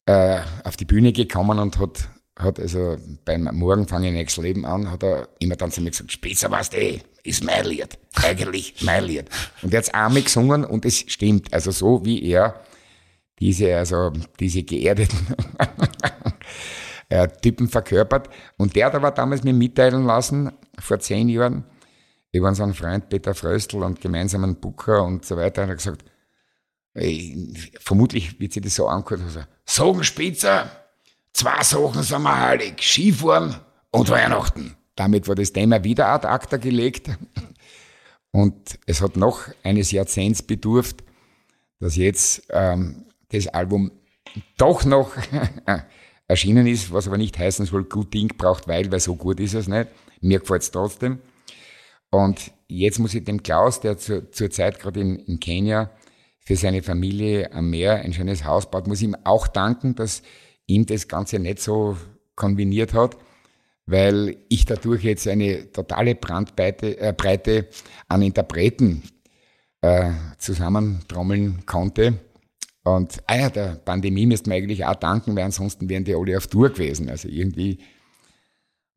äh, auf die Bühne gekommen und hat, hat also beim Morgen fange ich nächstes Leben an, hat er immer dann zu mir gesagt, Spitzer was eh, ist mein Lied, eigentlich mein Lied. Und er hat einmal gesungen und es stimmt, also so wie er diese, also diese geerdeten äh, Typen verkörpert. Und der hat aber damals mir mitteilen lassen, vor zehn Jahren, über unseren Freund Peter Fröstl und gemeinsamen Booker und so weiter, hat er gesagt, ey, vermutlich wird sich das so angehört, also, Sogenspitzer, zwei Sachen sind wir heilig, Skifahren und Weihnachten. Damit war das Thema wieder ad acta gelegt. Und es hat noch eines Jahrzehnts bedurft, dass jetzt ähm, das Album doch noch erschienen ist, was aber nicht heißen soll, gut Ding braucht weil, weil so gut ist es nicht. Mir gefällt es trotzdem. Und jetzt muss ich dem Klaus, der zur, zur Zeit gerade in, in Kenia für seine Familie am Meer ein schönes Haus baut, muss ihm auch danken, dass ihm das Ganze nicht so kombiniert hat, weil ich dadurch jetzt eine totale Brandbreite äh, an Interpreten äh, zusammentrommeln konnte und ah ja, der Pandemie müsste man eigentlich auch danken, weil ansonsten wären die alle auf Tour gewesen. Also irgendwie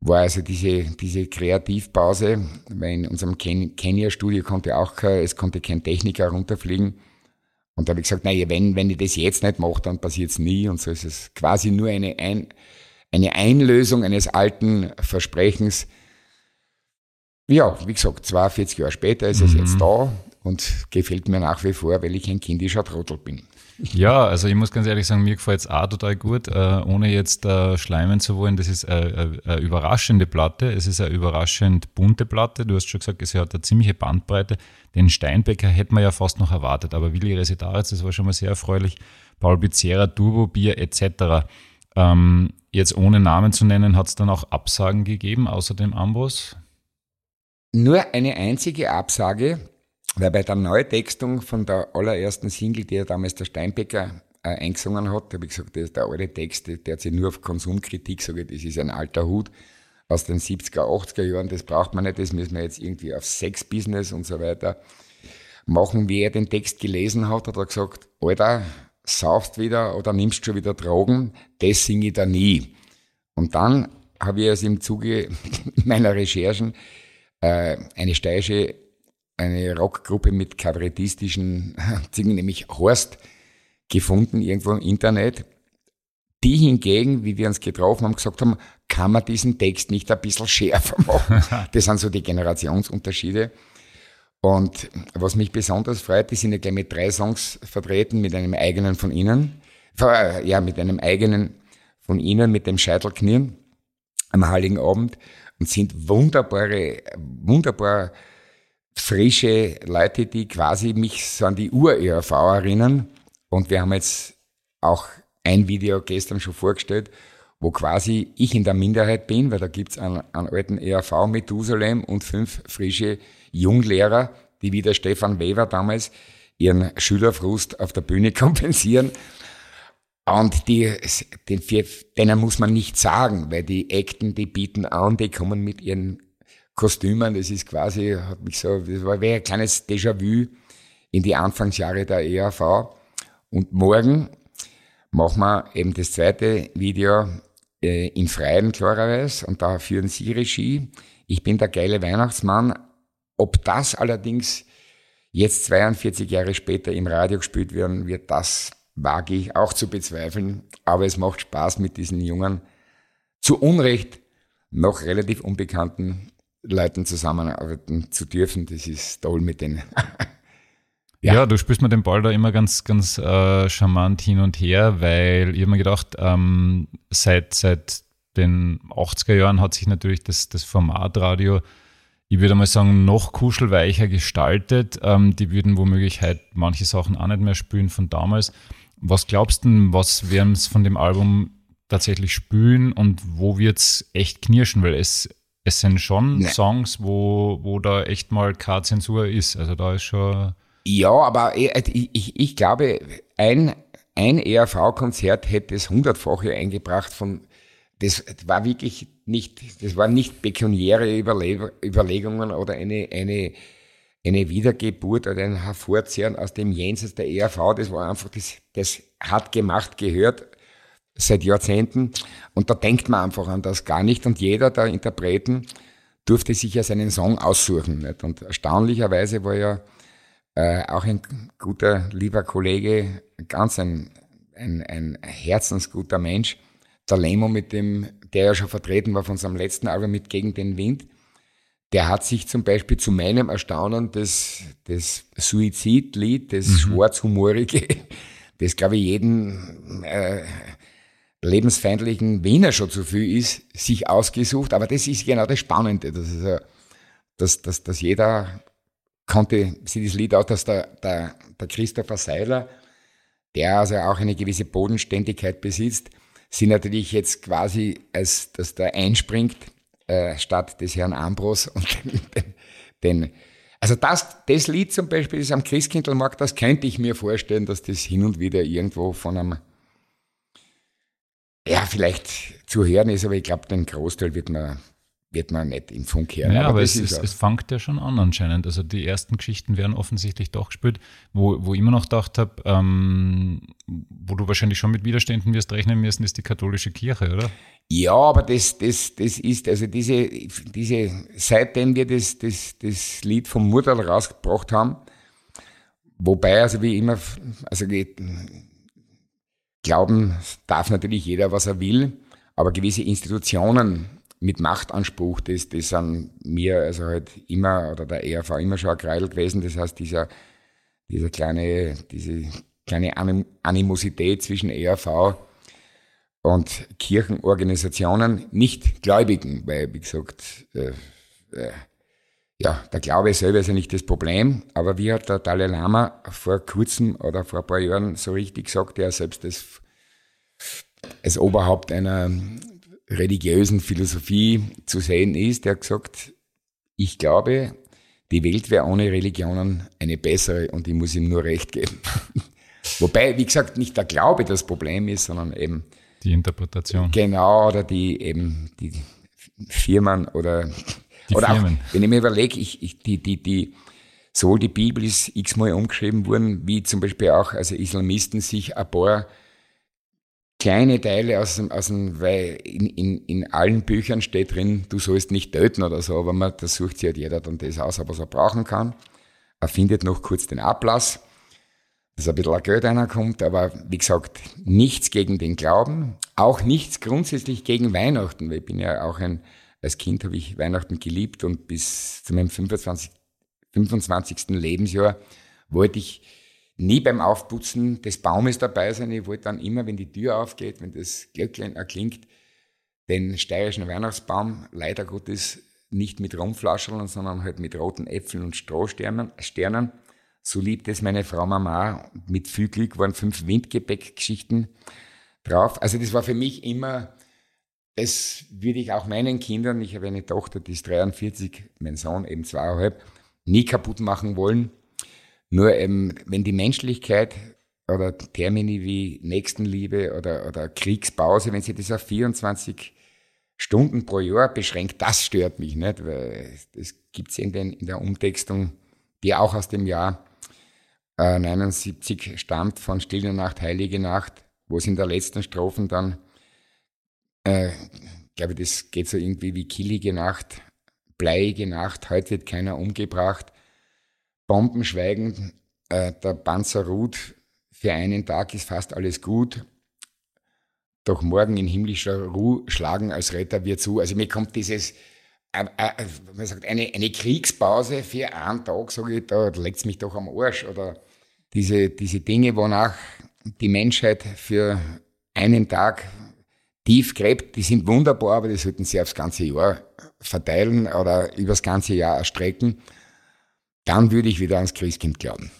war also diese, diese Kreativpause, weil in unserem Ken Kenia-Studio konnte auch kein, es konnte kein Techniker runterfliegen. Und da habe ich gesagt, naja, wenn, wenn ich das jetzt nicht mache, dann passiert es nie. Und so ist es quasi nur eine, Ein, eine Einlösung eines alten Versprechens. Ja, wie gesagt, 42 Jahre später ist es mhm. jetzt da und gefällt mir nach wie vor, weil ich ein kindischer Trottel bin. Ja, also ich muss ganz ehrlich sagen, mir gefällt es auch total gut, äh, ohne jetzt äh, schleimen zu wollen. Das ist eine, eine, überraschende Platte. Es ist eine überraschend bunte Platte. Du hast schon gesagt, es hat eine ziemliche Bandbreite. Den Steinbecker hätte man ja fast noch erwartet, aber Willi Resitaritz, das war schon mal sehr erfreulich. Paul Pizzera, Turbo Bier etc. Ähm, jetzt ohne Namen zu nennen, hat es dann auch Absagen gegeben, außer dem Ambros? Nur eine einzige Absage, weil bei der Neutextung von der allerersten Single, die ja damals der Steinbecker äh, eingesungen hat, habe ich gesagt, das ist der alte Text, der hat sich nur auf Konsumkritik, sage ich, das ist ein alter Hut aus den 70er, 80er Jahren, das braucht man nicht, das müssen wir jetzt irgendwie auf Sex-Business und so weiter machen. Wie er den Text gelesen hat, hat er gesagt, Alter, saufst wieder oder nimmst schon wieder Drogen, das singe ich da nie. Und dann habe ich also im Zuge meiner Recherchen äh, eine steirische eine Rockgruppe mit kabarettistischen Dingen, nämlich Horst, gefunden irgendwo im Internet. Die hingegen, wie wir uns getroffen haben, gesagt haben, kann man diesen Text nicht ein bisschen schärfer machen. Das sind so die Generationsunterschiede. Und was mich besonders freut, die sind ja gleich mit drei Songs vertreten, mit einem eigenen von Ihnen. Ja, mit einem eigenen von Ihnen, mit dem Scheitelknirn am Heiligen Abend und sind wunderbare, wunderbar frische Leute, die quasi mich so an die Ur-ERV erinnern. Und wir haben jetzt auch ein Video gestern schon vorgestellt, wo quasi ich in der Minderheit bin, weil da gibt's einen, einen alten ERV Methusalem und fünf frische Junglehrer, die wie der Stefan Weber damals ihren Schülerfrust auf der Bühne kompensieren. Und die, den, denen muss man nicht sagen, weil die Acten, die bieten an, die kommen mit ihren Kostümen. Das ist quasi, hat mich so, das war ein kleines Déjà-vu in die Anfangsjahre der ERV. Und morgen machen wir eben das zweite Video äh, in Freien, klarerweise. Und da führen Sie Regie. Ich bin der geile Weihnachtsmann. Ob das allerdings jetzt 42 Jahre später im Radio gespielt werden wird, das wage ich auch zu bezweifeln. Aber es macht Spaß mit diesen jungen, zu Unrecht noch relativ unbekannten Leuten zusammenarbeiten zu dürfen, das ist toll mit denen. ja. ja. du spielst mir den Ball da immer ganz, ganz äh, charmant hin und her, weil ich habe mir gedacht, ähm, seit, seit den 80er Jahren hat sich natürlich das, das Format Radio, ich würde mal sagen, noch kuschelweicher gestaltet. Ähm, die würden womöglich halt manche Sachen auch nicht mehr spielen von damals. Was glaubst du, was werden es von dem Album tatsächlich spülen und wo wird es echt knirschen? Weil es es sind schon nee. Songs, wo, wo da echt mal keine Zensur ist. Also da ist schon. Ja, aber ich, ich, ich glaube, ein, ein ERV-Konzert hätte es hundertfache eingebracht von das war wirklich nicht, das waren nicht pekuniäre Überlegungen oder eine, eine, eine Wiedergeburt oder ein Hervorziehen aus dem Jenseits der ERV. Das war einfach, das, das hat gemacht, gehört seit Jahrzehnten. Und da denkt man einfach an das gar nicht. Und jeder der Interpreten durfte sich ja seinen Song aussuchen. Nicht? Und erstaunlicherweise war ja äh, auch ein guter, lieber Kollege, ganz ein, ein, ein herzensguter Mensch, der Lemo, mit dem, der ja schon vertreten war von seinem letzten Album mit Gegen den Wind, der hat sich zum Beispiel zu meinem Erstaunen das, das Suizidlied, das mhm. schwarzhumorige, das glaube ich jeden äh, lebensfeindlichen Wiener schon zu viel ist, sich ausgesucht. Aber das ist genau das Spannende, dass, es, dass, dass, dass jeder konnte sich das Lied aus, dass der, der, der Christopher Seiler, der also auch eine gewisse Bodenständigkeit besitzt, sie natürlich jetzt quasi, als dass der einspringt, äh, statt des Herrn Ambros und den, den, also das, das Lied zum Beispiel, das am Christkindlmarkt, das könnte ich mir vorstellen, dass das hin und wieder irgendwo von einem, ja, vielleicht zu hören ist, aber ich glaube, den Großteil wird man wird man nicht in Funk hören. Ja, aber, aber es, ist, es fängt ja schon an anscheinend. Also die ersten Geschichten werden offensichtlich doch gespielt, wo, wo ich immer noch gedacht habe, ähm, wo du wahrscheinlich schon mit Widerständen wirst rechnen müssen, ist die katholische Kirche, oder? Ja, aber das, das, das ist, also diese, diese, seitdem wir das, das, das Lied vom Murtal rausgebracht haben, wobei, also wie immer, also glauben darf natürlich jeder, was er will, aber gewisse Institutionen mit Machtanspruch, das, das sind mir also halt immer oder der ERV immer schon ein Kreidel gewesen. Das heißt, dieser, dieser kleine, diese kleine Animosität zwischen ERV und Kirchenorganisationen, nicht Gläubigen, weil, wie gesagt, äh, äh, ja, der Glaube selber ist ja nicht das Problem, aber wie hat der Dalai Lama vor kurzem oder vor ein paar Jahren so richtig gesagt, er selbst als, als Oberhaupt einer religiösen Philosophie zu sehen ist. Der hat gesagt, ich glaube, die Welt wäre ohne Religionen eine bessere und ich muss ihm nur recht geben. Wobei, wie gesagt, nicht der Glaube das Problem ist, sondern eben die Interpretation. Genau, oder die eben die Firmen oder, die oder Firmen. auch, wenn ich mir überlege, ich, ich, die, die, die, sowohl die Bibel ist x-mal umgeschrieben worden, wie zum Beispiel auch also Islamisten sich ein paar kleine Teile aus dem, aus dem weil in, in, in allen Büchern steht drin, du sollst nicht töten oder so, aber man, das sucht sich halt jeder dann das aus, was er brauchen kann. Er findet noch kurz den Ablass, dass ein bisschen Geld reinkommt, aber wie gesagt, nichts gegen den Glauben, auch nichts grundsätzlich gegen Weihnachten, weil ich bin ja auch ein, als Kind habe ich Weihnachten geliebt und bis zu meinem 25, 25. Lebensjahr wollte ich nie beim Aufputzen des Baumes dabei sein. Ich wollte dann immer, wenn die Tür aufgeht, wenn das Glöckchen erklingt, den steirischen Weihnachtsbaum leider Gottes nicht mit Rumflascheln, sondern halt mit roten Äpfeln und Strohsternen. Sternen. So liebt es meine Frau Mama. Mit viel Glück waren fünf Windgepäckgeschichten drauf. Also das war für mich immer, das würde ich auch meinen Kindern, ich habe eine Tochter, die ist 43, mein Sohn eben zweieinhalb, nie kaputt machen wollen. Nur eben, wenn die Menschlichkeit oder Termini wie Nächstenliebe oder, oder Kriegspause, wenn sie das auf 24 Stunden pro Jahr beschränkt, das stört mich nicht, weil das gibt's in, den, in der Umtextung, die auch aus dem Jahr äh, 79 stammt, von Stille Nacht, Heilige Nacht, wo es in der letzten Strophen dann, äh, glaube ich, das geht so irgendwie wie killige Nacht, bleiige Nacht, heute wird keiner umgebracht, Bomben schweigen, äh, der Panzer ruht, für einen Tag ist fast alles gut, doch morgen in himmlischer Ruhe schlagen als Retter wir zu. Also mir kommt dieses, äh, äh, man sagt, eine, eine Kriegspause für einen Tag, sage ich, da legt mich doch am Arsch. Oder diese, diese Dinge, wonach die Menschheit für einen Tag tief gräbt, die sind wunderbar, aber die sollten sie aufs ganze Jahr verteilen oder übers ganze Jahr erstrecken dann würde ich wieder ans Christkind glauben.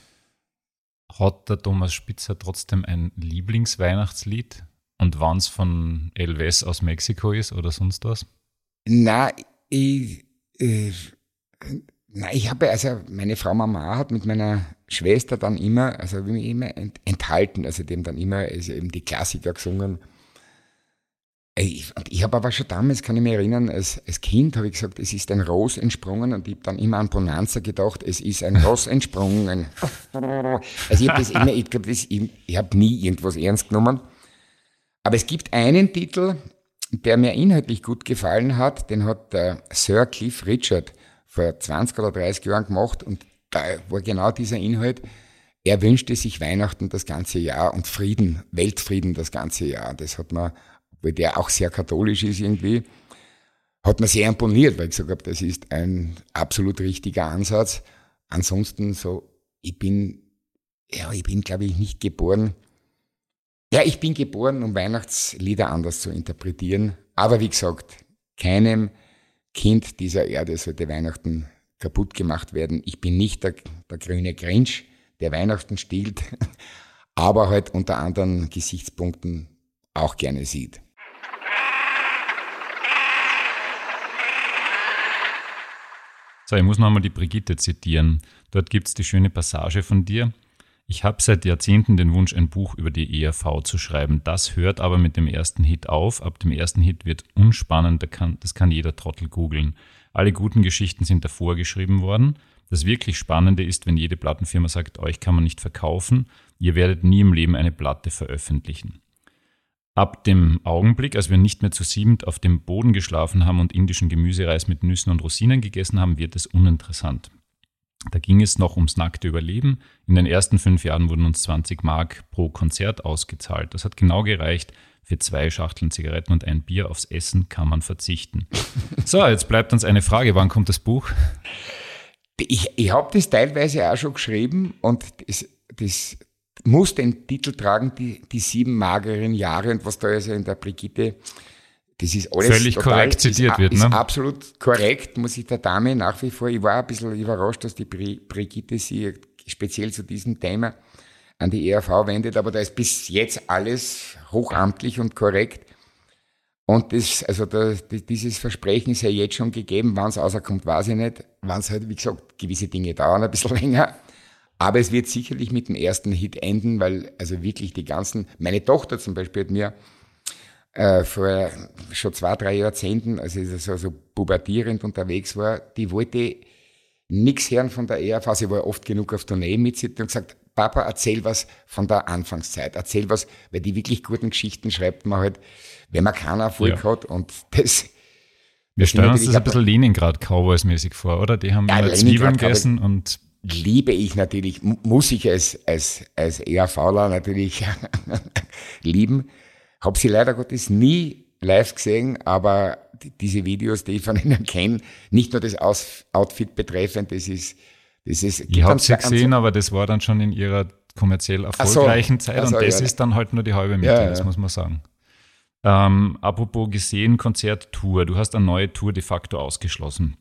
Hat der Thomas Spitzer trotzdem ein Lieblingsweihnachtslied? Und wann es von Elvis aus Mexiko ist oder sonst was? Na, ich, äh, na, ich habe, also meine Frau Mama hat mit meiner Schwester dann immer, also immer enthalten, also dem dann immer also eben die Klassiker gesungen. Ich, ich habe aber schon damals, kann ich mich erinnern, als, als Kind habe ich gesagt, es ist ein Ros entsprungen und ich habe dann immer an Bonanza gedacht, es ist ein Ross entsprungen. Also ich habe das ich ich, habe nie irgendwas ernst genommen. Aber es gibt einen Titel, der mir inhaltlich gut gefallen hat, den hat der Sir Cliff Richard vor 20 oder 30 Jahren gemacht und da war genau dieser Inhalt. Er wünschte sich Weihnachten das ganze Jahr und Frieden, Weltfrieden das ganze Jahr. Das hat man weil der auch sehr katholisch ist irgendwie, hat mir sehr imponiert, weil ich gesagt habe, das ist ein absolut richtiger Ansatz. Ansonsten so, ich bin, ja, ich bin, glaube ich, nicht geboren. Ja, ich bin geboren, um Weihnachtslieder anders zu interpretieren. Aber wie gesagt, keinem Kind dieser Erde sollte Weihnachten kaputt gemacht werden. Ich bin nicht der, der grüne Grinch, der Weihnachten stiehlt, aber halt unter anderen Gesichtspunkten auch gerne sieht. So, ich muss noch einmal die Brigitte zitieren. Dort gibt es die schöne Passage von dir. Ich habe seit Jahrzehnten den Wunsch, ein Buch über die ERV zu schreiben. Das hört aber mit dem ersten Hit auf. Ab dem ersten Hit wird unspannend, das kann jeder Trottel googeln. Alle guten Geschichten sind davor geschrieben worden. Das wirklich Spannende ist, wenn jede Plattenfirma sagt, euch kann man nicht verkaufen, ihr werdet nie im Leben eine Platte veröffentlichen. Ab dem Augenblick, als wir nicht mehr zu siebend auf dem Boden geschlafen haben und indischen Gemüsereis mit Nüssen und Rosinen gegessen haben, wird es uninteressant. Da ging es noch ums nackte Überleben. In den ersten fünf Jahren wurden uns 20 Mark pro Konzert ausgezahlt. Das hat genau gereicht. Für zwei Schachteln Zigaretten und ein Bier aufs Essen kann man verzichten. So, jetzt bleibt uns eine Frage. Wann kommt das Buch? Ich, ich habe das teilweise auch schon geschrieben und das, das muss den Titel tragen, die, die sieben mageren Jahre und was da also in der Brigitte, das ist alles völlig total, korrekt zitiert ist, wird. Ne? Ist absolut korrekt, muss ich der Dame nach wie vor, ich war ein bisschen überrascht, dass die Brigitte sie speziell zu diesem Thema an die ERV wendet, aber da ist bis jetzt alles hochamtlich und korrekt. Und das, also da, dieses Versprechen ist ja jetzt schon gegeben, wann es rauskommt, weiß ich nicht. Wann es halt, wie gesagt, gewisse Dinge dauern ein bisschen länger. Aber es wird sicherlich mit dem ersten Hit enden, weil also wirklich die ganzen, meine Tochter zum Beispiel hat mir äh, vor schon zwei, drei Jahrzehnten, als ich so, pubertierend unterwegs war, die wollte nichts hören von der ERV. Sie war oft genug auf Tournee mit sie und gesagt, Papa, erzähl was von der Anfangszeit. Erzähl was, weil die wirklich guten Geschichten schreibt man halt, wenn man keinen Erfolg ja. hat und das, wir stellen uns das ein bisschen Leningrad-Cowboys-mäßig vor, oder? Die haben ja, Zwiebeln gegessen und liebe ich natürlich, muss ich als, als, als ERVler natürlich lieben. Habe sie leider Gottes nie live gesehen, aber diese Videos, die ich von ihnen kenne, nicht nur das Outfit betreffend, das ist, das ist. Ich habe sie gesehen, aber das war dann schon in ihrer kommerziell erfolgreichen so, Zeit also, und das ja, ist dann halt nur die halbe Miete, ja, das muss man sagen. Ähm, apropos gesehen, Konzerttour, du hast eine neue Tour de facto ausgeschlossen.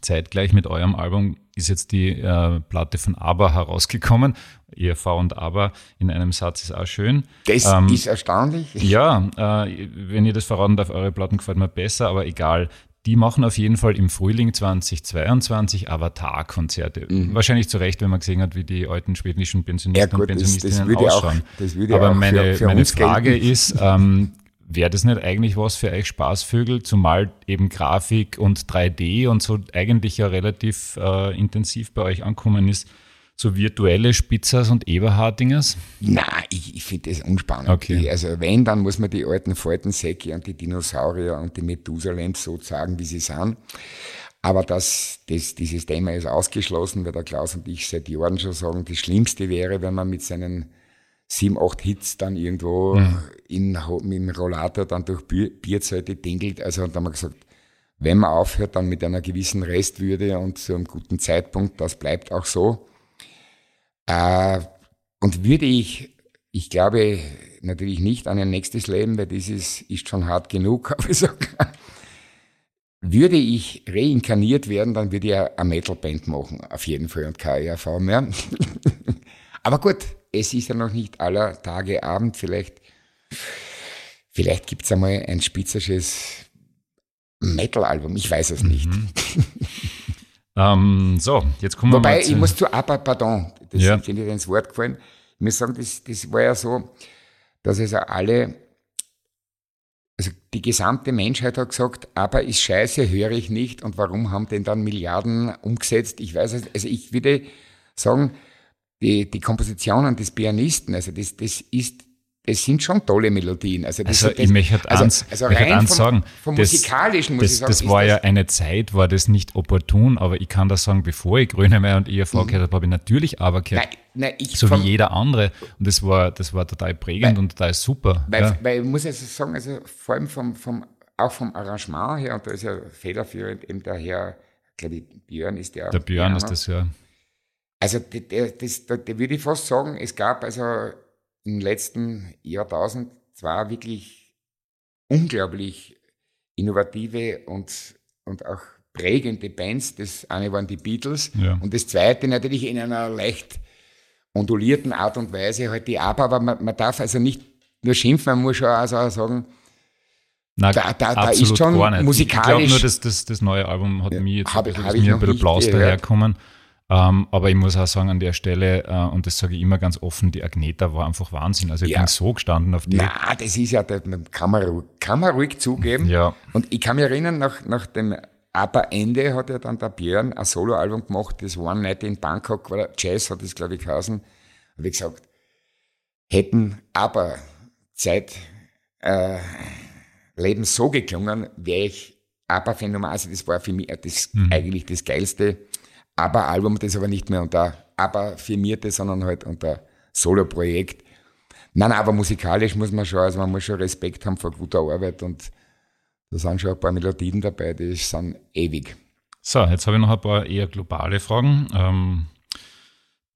Zeitgleich mit eurem Album ist jetzt die äh, Platte von ABBA herausgekommen. ERV und ABBA in einem Satz ist auch schön. Das ähm, ist erstaunlich. Ja, äh, wenn ihr das verraten darf, eure Platten gefallen mir besser, aber egal. Die machen auf jeden Fall im Frühling 2022 Avatar-Konzerte. Mhm. Wahrscheinlich zu Recht, wenn man gesehen hat, wie die alten schwedischen Pensionisten ja, gut, und Pensionistinnen das, das ausschauen. Auch, das würde Aber auch meine, für, für meine Frage gelten. ist, ähm, Wäre das nicht eigentlich was für euch Spaßvögel, zumal eben Grafik und 3D und so eigentlich ja relativ äh, intensiv bei euch ankommen ist? So virtuelle Spitzers und Eberhardingers? Nein, ich, ich finde das unspannend. Okay. also wenn, dann muss man die alten Faltensäcke und die Dinosaurier und die Methusalems so sagen, wie sie sind. Aber das, das, dieses Thema ist ausgeschlossen, weil der Klaus und ich seit Jahren schon sagen, das Schlimmste wäre, wenn man mit seinen sieben, acht Hits dann irgendwo mhm. in, mit dem Rollator dann durch Bierzelte dingelt. Also und dann haben wir gesagt, wenn man aufhört, dann mit einer gewissen Restwürde und zu einem guten Zeitpunkt, das bleibt auch so. Äh, und würde ich, ich glaube natürlich nicht an ein nächstes Leben, weil dieses ist schon hart genug, aber sag, würde ich reinkarniert werden, dann würde ich eine Metalband machen, auf jeden Fall, und keine ERV mehr. aber gut, es ist ja noch nicht aller Tage Abend. Vielleicht, vielleicht gibt es einmal ein spitzeres Metal-Album. Ich weiß es nicht. Mhm. ähm, so, jetzt kommen Wobei, wir mal zu... ich muss zu ABBA, pardon, das ja. finde ich ins Wort gefallen. Ich muss sagen, das, das war ja so, dass also alle, also die gesamte Menschheit hat gesagt, aber ist scheiße, höre ich nicht. Und warum haben denn dann Milliarden umgesetzt? Ich weiß es, also ich würde sagen, die, die Kompositionen des Pianisten, also das, das ist es sind schon tolle Melodien. Also, das, also ich möchte halt also, eins, also rein eins vom, sagen. Vom das, Musikalischen muss das, ich sagen. Das war ja eine Zeit, war das nicht opportun, aber ich kann da sagen, bevor ich Grönemeyer und IFV mhm. gehört habe, habe ich natürlich aber gehört. Nein, nein, ich so vom, wie jeder andere. Und das war, das war total prägend weil, und total super. Weil, ja. weil ich muss also sagen, also vor allem vom, vom, auch vom Arrangement her, und da ist ja federführend eben der Herr, glaube ich, Björn ist der. Der Björn ist das, ja. Also, das, das, das, da würde ich fast sagen, es gab also im letzten Jahrtausend zwar wirklich unglaublich innovative und, und auch prägende Bands. Das eine waren die Beatles ja. und das zweite natürlich in einer leicht ondulierten Art und Weise halt die ABBA, aber man, man darf also nicht nur schimpfen, man muss schon also sagen, Nein, da, da, da ist schon musikalisch. Ich glaube nur, dass das, das neue Album hat ja, mir jetzt hab, ein bisschen, hab mir ein bisschen Blaus daherkommen. Ähm, aber ich muss auch sagen, an der Stelle, äh, und das sage ich immer ganz offen, die Agneta war einfach Wahnsinn. Also ich ja. bin so gestanden auf die. Na, das ist ja, das kann man, kann man ruhig zugeben. Ja. Und ich kann mich erinnern, nach, nach dem Aber-Ende hat ja dann der Björn ein Soloalbum gemacht, das One Night in Bangkok, oder Jazz hat das, glaube ich, geheißen. Habe ich gesagt, hätten aber Zeit, äh, Leben so geklungen, wäre ich Aber-Phänomen. Also das war für mich das, mhm. eigentlich das Geilste ABBA-Album, das aber nicht mehr unter ABBA firmierte, sondern halt unter Solo-Projekt. Nein, aber musikalisch muss man schon, also man muss schon Respekt haben vor guter Arbeit und da sind schon ein paar Melodien dabei, die sind ewig. So, jetzt habe ich noch ein paar eher globale Fragen. Ähm,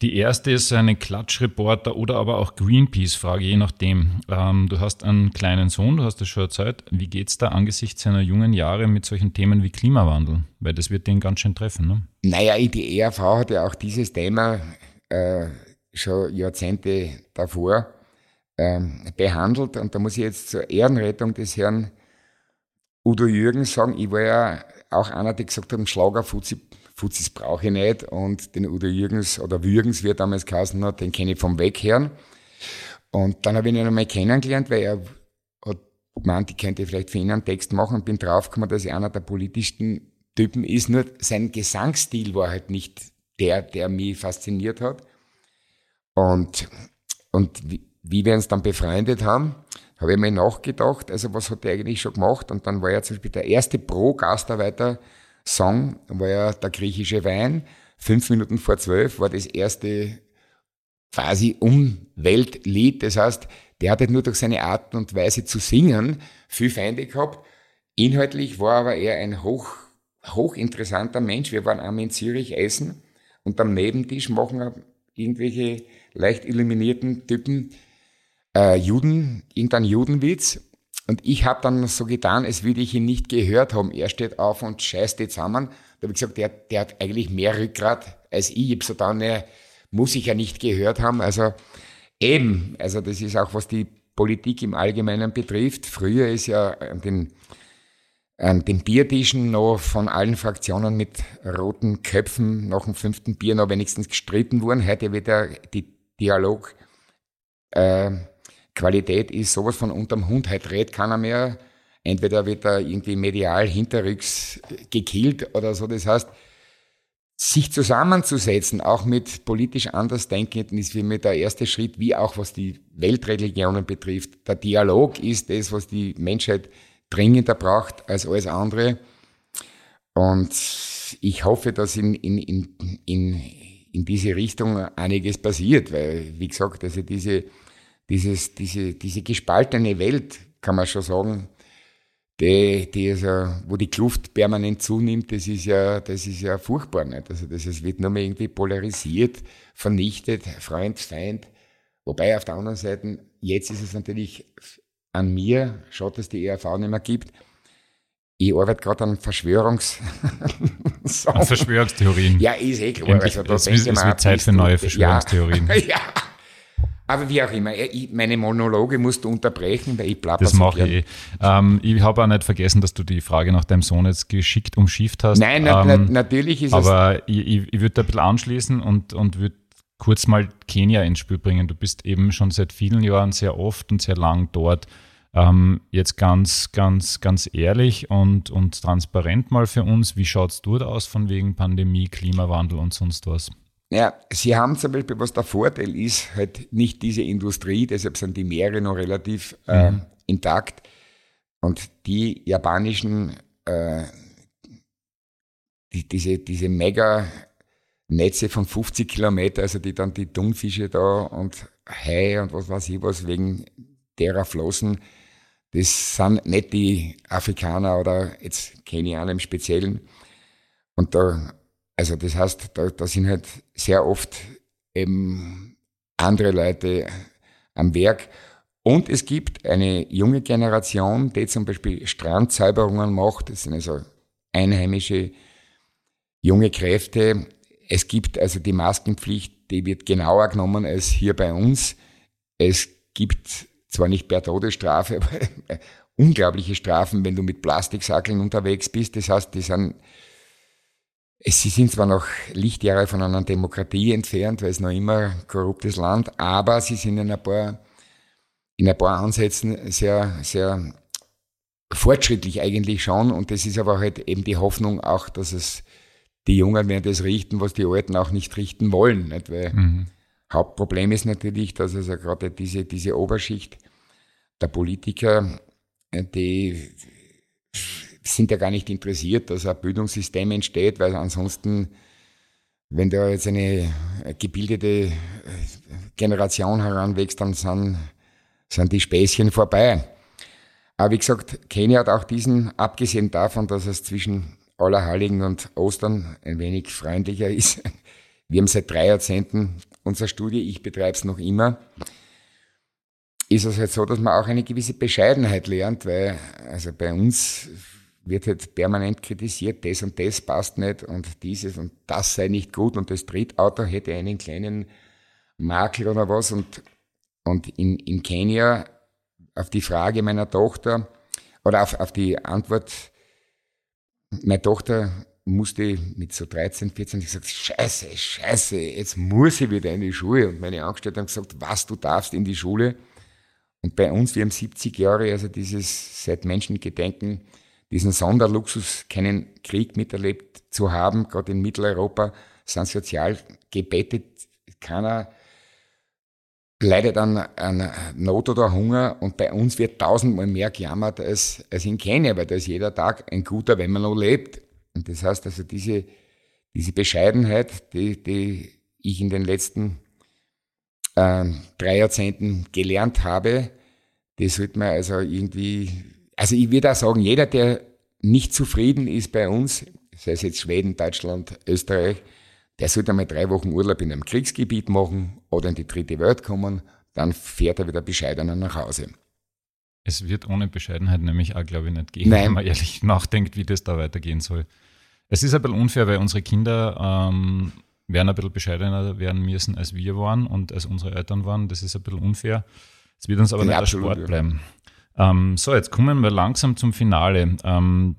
die erste ist eine Klatschreporter oder aber auch Greenpeace-Frage, je nachdem. Ähm, du hast einen kleinen Sohn, du hast das schon erzählt. Wie geht es da angesichts seiner jungen Jahre mit solchen Themen wie Klimawandel? Weil das wird den ganz schön treffen, ne? Naja, die ERV hat ja auch dieses Thema äh, schon Jahrzehnte davor ähm, behandelt. Und da muss ich jetzt zur Ehrenrettung des Herrn Udo Jürgens sagen, ich war ja auch einer, der gesagt hat, Schlagerfuzzi Fuzis brauche ich nicht. Und den Udo Jürgens oder Würgens, wie er damals geheißen hat, den kenne ich vom Weghören. Und dann habe ich ihn einmal kennengelernt, weil er hat gemeint, ich könnte vielleicht für ihn einen Text machen und bin draufgekommen, dass er einer der politischsten Typen ist. Nur sein Gesangsstil war halt nicht der, der mich fasziniert hat. Und, und wie, wie wir uns dann befreundet haben, habe ich mir nachgedacht, also was hat er eigentlich schon gemacht? Und dann war er zum Beispiel der erste Pro-Gastarbeiter Song war ja der griechische Wein. Fünf Minuten vor zwölf war das erste quasi Umweltlied. Das heißt, der hatte nur durch seine Art und Weise zu singen viel Feinde gehabt. Inhaltlich war aber er ein hoch, hochinteressanter Mensch. Wir waren einmal in Zürich essen und am Nebentisch machen irgendwelche leicht illuminierten Typen äh, Juden, irgendein Judenwitz und ich habe dann so getan, als würde ich ihn nicht gehört haben. Er steht auf und scheißt die zusammen. Da habe ich gesagt, der, der hat eigentlich mehr Rückgrat als ich. Ich habe so dann, ne, muss ich ja nicht gehört haben. Also eben, also das ist auch, was die Politik im Allgemeinen betrifft. Früher ist ja an den, an den Biertischen noch von allen Fraktionen mit roten Köpfen nach dem fünften Bier noch wenigstens gestritten worden. Heute wird der Dialog äh, Qualität ist sowas von unterm Hund. Heute redet keiner mehr. Entweder wird er irgendwie medial hinterrücks gekillt oder so. Das heißt, sich zusammenzusetzen, auch mit politisch Andersdenkenden, ist für mich der erste Schritt, wie auch was die Weltreligionen betrifft. Der Dialog ist das, was die Menschheit dringender braucht als alles andere. Und ich hoffe, dass in, in, in, in, in diese Richtung einiges passiert, weil, wie gesagt, also diese dieses, diese, diese gespaltene Welt, kann man schon sagen, die, die ja, wo die Kluft permanent zunimmt, das ist ja, das ist ja furchtbar. Nicht? Also das, es wird nur mehr irgendwie polarisiert, vernichtet, Freund, Feind. Wobei auf der anderen Seite, jetzt ist es natürlich an mir, schaut, dass die ERV nicht mehr gibt. Ich arbeite gerade an Verschwörungs an Verschwörungstheorien. Ja, ist eh klar. Also, es, ist, es wird Zeit für neue Verschwörungstheorien. Ja, ja. Aber wie auch immer, meine Monologe musst du unterbrechen, weil ich plapper Das mache ich. Ähm, ich habe auch nicht vergessen, dass du die Frage nach deinem Sohn jetzt geschickt umschifft hast. Nein, na, ähm, na, natürlich ist aber es. Aber ich, ich, ich würde da ein bisschen anschließen und, und würde kurz mal Kenia ins Spiel bringen. Du bist eben schon seit vielen Jahren sehr oft und sehr lang dort. Ähm, jetzt ganz, ganz, ganz ehrlich und, und transparent mal für uns, wie schaut es dort aus von wegen Pandemie, Klimawandel und sonst was? Ja, sie haben zum Beispiel, was der Vorteil ist, halt nicht diese Industrie, deshalb sind die Meere noch relativ äh, mhm. intakt. Und die japanischen, äh, die, diese, diese mega Netze von 50 Kilometer, also die dann die Thunfische da und Hai und was weiß ich was wegen derer flossen, das sind nicht die Afrikaner oder jetzt Kenianer im Speziellen. Und da, also das heißt, da, da sind halt sehr oft eben andere Leute am Werk. Und es gibt eine junge Generation, die zum Beispiel Strandsäuberungen macht. Das sind also einheimische junge Kräfte. Es gibt also die Maskenpflicht, die wird genauer genommen als hier bei uns. Es gibt zwar nicht per Todesstrafe, aber unglaubliche Strafen, wenn du mit Plastiksackeln unterwegs bist. Das heißt, die sind, sie sind zwar noch Lichtjahre von einer Demokratie entfernt, weil es noch immer ein korruptes Land, aber sie sind in ein paar, in ein paar Ansätzen sehr, sehr fortschrittlich eigentlich schon. Und das ist aber halt eben die Hoffnung auch, dass es die Jungen werden das richten, was die Alten auch nicht richten wollen. Nicht? Weil mhm. Hauptproblem ist natürlich, dass also gerade diese, diese Oberschicht der Politiker, die sind ja gar nicht interessiert, dass ein Bildungssystem entsteht, weil ansonsten, wenn da jetzt eine gebildete äh, Generation heranwächst, dann sind, sind die Späßchen vorbei. Aber wie gesagt, Kenia hat auch diesen, abgesehen davon, dass es zwischen Allerheiligen und Ostern ein wenig freundlicher ist. Wir haben seit drei Jahrzehnten unsere Studie, ich betreibe es noch immer, ist es halt so, dass man auch eine gewisse Bescheidenheit lernt, weil also bei uns wird halt permanent kritisiert, das und das passt nicht und dieses und das sei nicht gut und das Drittauto hätte einen kleinen Makel oder was und, und in, in Kenia auf die Frage meiner Tochter oder auf, auf die Antwort, meine Tochter musste mit so 13, 14 gesagt, scheiße, scheiße, jetzt muss ich wieder in die Schule. Und meine Angestellten haben gesagt, was, du darfst in die Schule. Und bei uns, wir haben 70 Jahre, also dieses seit Menschengedenken, diesen Sonderluxus, keinen Krieg miterlebt zu haben, gerade in Mitteleuropa, sind sozial gebettet, keiner leidet an, an Not oder Hunger und bei uns wird tausendmal mehr gejammert als, als in Kenia, weil da ist jeder Tag ein guter, wenn man noch lebt. Und das heißt also, diese, diese Bescheidenheit, die, die ich in den letzten äh, drei Jahrzehnten gelernt habe, die sollte man also irgendwie, also ich würde auch sagen, jeder, der nicht zufrieden ist bei uns, sei es jetzt Schweden, Deutschland, Österreich, der sollte einmal drei Wochen Urlaub in einem Kriegsgebiet machen oder in die dritte Welt kommen, dann fährt er wieder bescheidener nach Hause. Es wird ohne Bescheidenheit nämlich auch, glaube ich, nicht gehen, Nein. wenn man ehrlich nachdenkt, wie das da weitergehen soll. Es ist ein bisschen unfair, weil unsere Kinder ähm, werden ein bisschen bescheidener werden müssen, als wir waren und als unsere Eltern waren. Das ist ein bisschen unfair. Es wird uns aber nicht der Sport bleiben. Ähm, so, jetzt kommen wir langsam zum Finale. Ähm,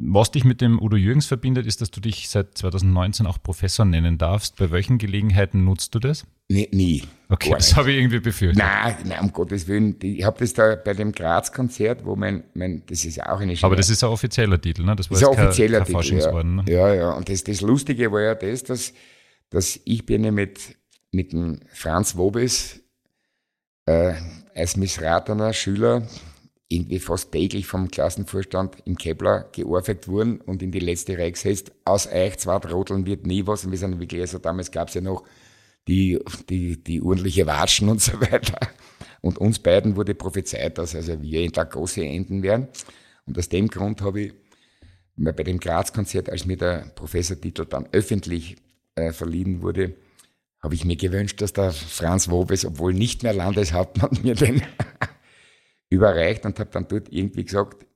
was dich mit dem Udo Jürgens verbindet, ist, dass du dich seit 2019 auch Professor nennen darfst. Bei welchen Gelegenheiten nutzt du das? Nee, nie. Okay, das habe ich irgendwie befürchtet. Nein, nein, um Gottes Willen. Ich habe das da bei dem Graz-Konzert, wo mein, mein, das ist ja auch eine Schöne Aber das ist ein offizieller Titel, ne? Das war das ist ein offizieller kein, kein Titel, ja. ne? ja, ja. Und das, das Lustige war ja das, dass, dass ich bin ja mit, mit dem Franz Wobes äh, als missratener Schüler irgendwie fast täglich vom Klassenvorstand im Kepler geohrfeigt wurden und in die letzte Reihe gesetzt. Aus euch zwei Trotteln wird nie was. Und wir sind wirklich, also damals gab es ja noch die, die, die ordentliche Watschen und so weiter. Und uns beiden wurde prophezeit, dass also wir in der Gosse enden werden. Und aus dem Grund habe ich bei dem Graz-Konzert, als mir der Professortitel dann öffentlich äh, verliehen wurde, habe ich mir gewünscht, dass der Franz Wobes, obwohl nicht mehr Landeshauptmann, mir den überreicht und habe dann dort irgendwie gesagt,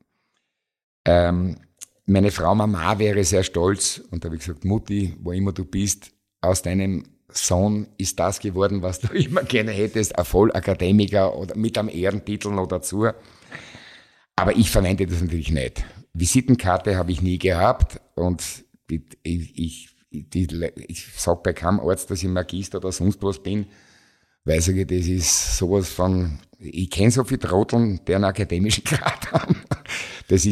ähm, meine Frau Mama wäre sehr stolz und habe ich gesagt, Mutti, wo immer du bist, aus deinem Sohn ist das geworden, was du immer gerne hättest, ein Vollakademiker oder mit einem Ehrentitel noch dazu. Aber ich verwende das natürlich nicht. Visitenkarte habe ich nie gehabt und ich, ich, ich, ich sage bei keinem Arzt, dass ich Magister oder sonst was bin, weil ich, das ist sowas von ich kenne so viele Trotteln, die einen akademischen Grad haben.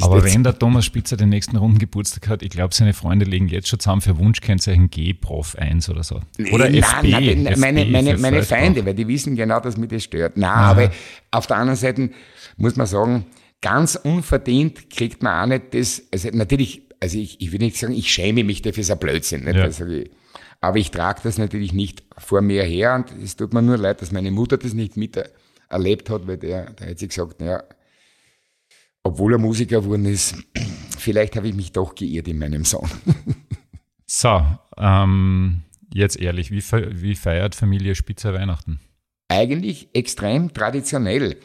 Aber wenn der Thomas Spitzer den nächsten Runden Geburtstag hat, ich glaube, seine Freunde legen jetzt schon zusammen für Wunschkennzeichen G-Prof 1 oder so. Oder nein, FB. Nein, FB meine, meine, meine Feinde, weil die wissen genau, dass mich das stört. Nein, Aha. aber auf der anderen Seite muss man sagen, ganz unverdient kriegt man auch nicht das, also natürlich, also ich, ich will nicht sagen, ich schäme mich dafür, ist ein Blödsinn. Nicht? Ja. Also aber ich trage das natürlich nicht vor mir her und es tut mir nur leid, dass meine Mutter das nicht miterlebt hat, weil der, der hat sich gesagt, naja, obwohl er Musiker geworden ist, vielleicht habe ich mich doch geirrt in meinem Sohn. so, ähm, jetzt ehrlich, wie, wie feiert Familie Spitzer Weihnachten? Eigentlich extrem traditionell.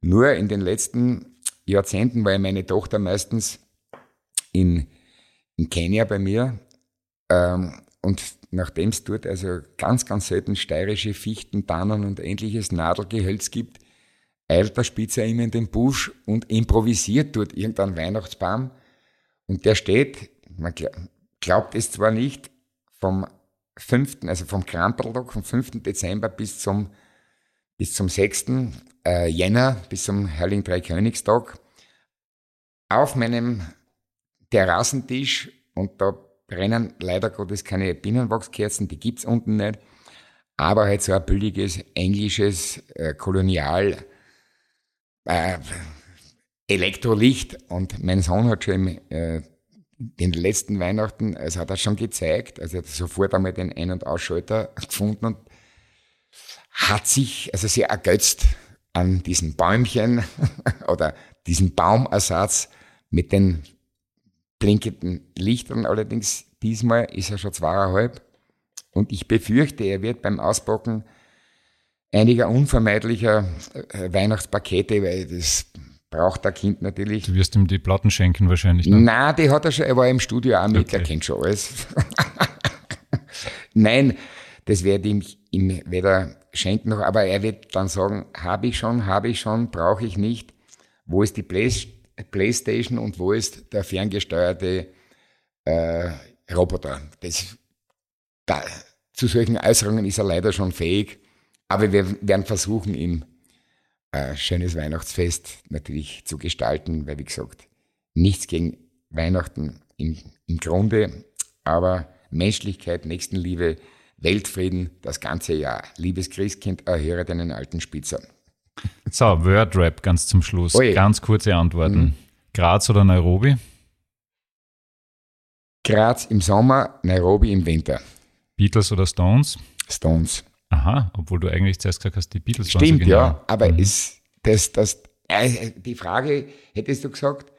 Nur in den letzten Jahrzehnten war meine Tochter meistens in, in Kenia bei mir. Ähm, und nachdem es dort also ganz, ganz selten steirische Fichten, Tannen und ähnliches Nadelgehölz gibt, eilt der Spitzer immer in den Busch und improvisiert dort irgendeinen Weihnachtsbaum. Und der steht, man glaubt es zwar nicht, vom 5., also vom Krampeltag, vom 5. Dezember bis zum, bis zum 6. Äh, Jänner, bis zum Heiligen Dreikönigstag, auf meinem Terrassentisch und da brennen leider Gottes keine Bienenwachskerzen, die gibt's unten nicht, aber halt so ein billiges englisches äh, Kolonial äh, Elektrolicht. Und mein Sohn hat schon im, äh, den letzten Weihnachten, also hat er schon gezeigt, also er hat sofort einmal den Ein- und Ausschalter gefunden und hat sich also sehr ergötzt an diesen Bäumchen oder diesen Baumersatz mit den blinkenden Lichtern. Allerdings diesmal ist er schon zweieinhalb und ich befürchte, er wird beim Auspacken einiger unvermeidlicher äh, Weihnachtspakete, weil das braucht der Kind natürlich. Du wirst ihm die Platten schenken wahrscheinlich. Ne? Nein, die hat er schon, er war im Studio auch mit, okay. er kennt schon alles. Nein, das werde ich ihm weder schenken noch, aber er wird dann sagen, habe ich schon, habe ich schon, brauche ich nicht. Wo ist die Play Playstation und wo ist der ferngesteuerte äh, Roboter? Das, da, zu solchen Äußerungen ist er leider schon fähig. Aber wir werden versuchen, ihm ein äh, schönes Weihnachtsfest natürlich zu gestalten, weil, wie gesagt, nichts gegen Weihnachten im, im Grunde, aber Menschlichkeit, Nächstenliebe, Weltfrieden das ganze Jahr. Liebes Christkind, erhöre deinen alten Spitzer. So, Wordrap ganz zum Schluss. Oje. Ganz kurze Antworten. Mhm. Graz oder Nairobi? Graz im Sommer, Nairobi im Winter. Beatles oder Stones? Stones. Aha, obwohl du eigentlich zuerst gesagt hast, die Beatles Stimmt, waren so genau. ja, aber mhm. ist das, das, äh, die Frage, hättest du gesagt,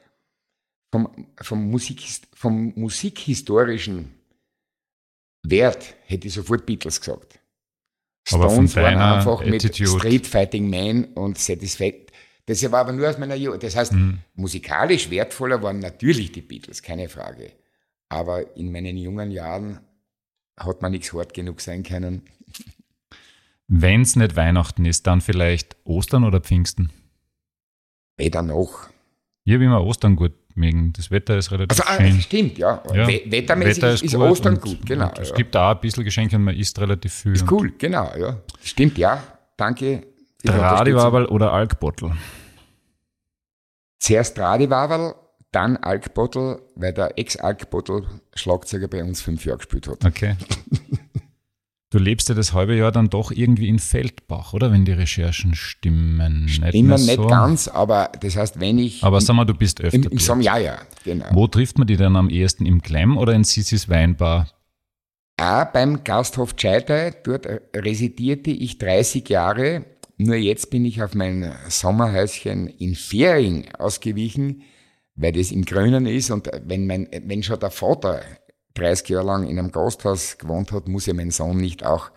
vom, vom, Musik, vom musikhistorischen Wert hätte ich sofort Beatles gesagt. Stones waren einfach Attitude. mit Street Fighting Man und Satisfaction. Das war aber nur aus meiner Jugend. Das heißt, mhm. musikalisch wertvoller waren natürlich die Beatles, keine Frage. Aber in meinen jungen Jahren hat man nichts hart genug sein können. Wenn es nicht Weihnachten ist, dann vielleicht Ostern oder Pfingsten? Weder noch. Ich habe immer Ostern gut mögen. Das Wetter ist relativ also, schön. Stimmt, ja. ja. Wettermäßig Wetter ist, ist gut Ostern gut, genau. Es ja. gibt auch ein bisschen Geschenke und man isst relativ viel. Ist cool, genau, ja. Stimmt, ja. Danke. Tradiwaberl oder Alkbottel? Zuerst Tradiwaberl, dann Alkbottel, weil der Ex-Alkbottel Schlagzeuger bei uns fünf Jahre gespielt hat. Okay. Du lebst ja das halbe Jahr dann doch irgendwie in Feldbach, oder? Wenn die Recherchen stimmen. Stimmen nicht, nicht ganz, aber das heißt, wenn ich. Aber sag mal, du bist öfter. Im, im Sommer, ja, ja, genau. Wo trifft man die dann am ehesten? Im Klemm oder in Sissis Weinbar? Auch beim Gasthof Chaitai. Dort residierte ich 30 Jahre. Nur jetzt bin ich auf mein Sommerhäuschen in Fähring ausgewichen, weil das im Grünen ist. Und wenn, mein, wenn schon der Vater 30 Jahre lang in einem Gasthaus gewohnt hat, muss ja mein Sohn nicht auch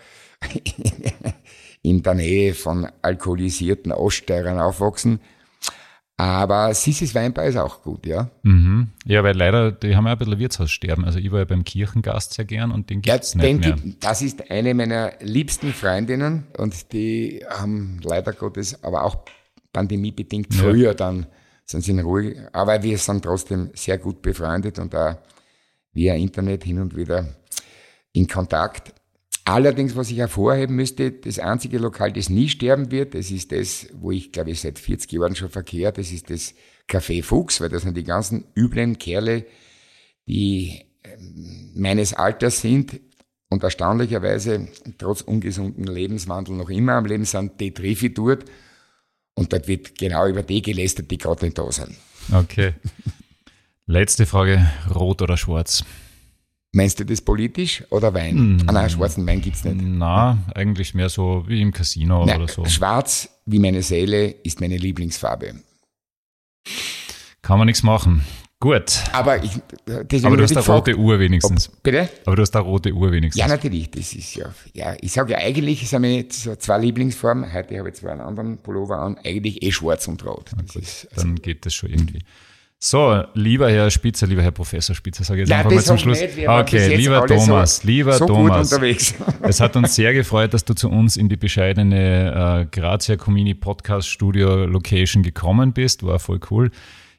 in der Nähe von alkoholisierten Oststeirern aufwachsen. Aber Sissis Weinbar ist auch gut, ja. Mhm. Ja, weil leider, die haben ja ein bisschen Wirtshaussterben. Also ich war ja beim Kirchengast sehr gern und den gibt's ja, nicht mehr. Gibt, das ist eine meiner liebsten Freundinnen und die haben leider Gottes, aber auch pandemiebedingt früher ja. dann sind sie in Ruhe. Aber wir sind trotzdem sehr gut befreundet und da via Internet hin und wieder in Kontakt. Allerdings, was ich hervorheben müsste, das einzige Lokal, das nie sterben wird, das ist das, wo ich glaube ich seit 40 Jahren schon verkehre, das ist das Café Fuchs, weil das sind die ganzen üblen Kerle, die ähm, meines Alters sind und erstaunlicherweise trotz ungesunden Lebenswandel noch immer am Leben sind, die treffe dort und dort wird genau über die gelästert, die gerade nicht da sind. Okay. Letzte Frage, rot oder schwarz? Meinst du das politisch oder Wein? Mm. Ah, nein, schwarzen Wein gibt es nicht. Na, eigentlich mehr so wie im Casino nein, oder so. Schwarz wie meine Seele ist meine Lieblingsfarbe. Kann man nichts machen. Gut. Aber, ich, Aber du hast eine rote Uhr wenigstens. Ob, bitte? Aber du hast eine rote Uhr wenigstens. Ja, natürlich. Das ist ja, ja ich sage ja eigentlich, sind meine so zwei Lieblingsfarben. Heute habe ich zwar einen anderen Pullover an. Eigentlich eh schwarz und rot. Ist, also Dann geht das schon irgendwie. So, lieber Herr Spitzer, lieber Herr Professor Spitzer, sage ich jetzt Nein, einfach mal zum Schluss. Nicht, okay, lieber Thomas, so, lieber so Thomas. es hat uns sehr gefreut, dass du zu uns in die bescheidene äh, Grazia Comini Podcast Studio Location gekommen bist. War voll cool.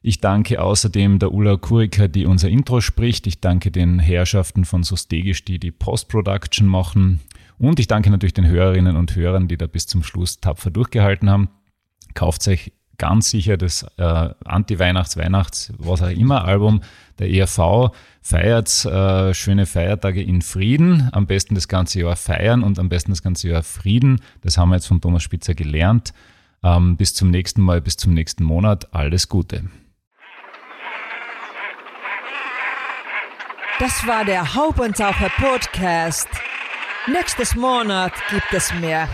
Ich danke außerdem der Ulla Kurika, die unser Intro spricht. Ich danke den Herrschaften von Sostegisch, die die Post-Production machen. Und ich danke natürlich den Hörerinnen und Hörern, die da bis zum Schluss tapfer durchgehalten haben. Kauft euch ganz sicher das äh, Anti-Weihnachts-, Weihnachts-, was auch immer Album der ERV. Feiert äh, schöne Feiertage in Frieden. Am besten das ganze Jahr feiern und am besten das ganze Jahr Frieden. Das haben wir jetzt von Thomas Spitzer gelernt. Ähm, bis zum nächsten Mal, bis zum nächsten Monat. Alles Gute. Das war der Haubentaucher Podcast. Nächstes Monat gibt es mehr.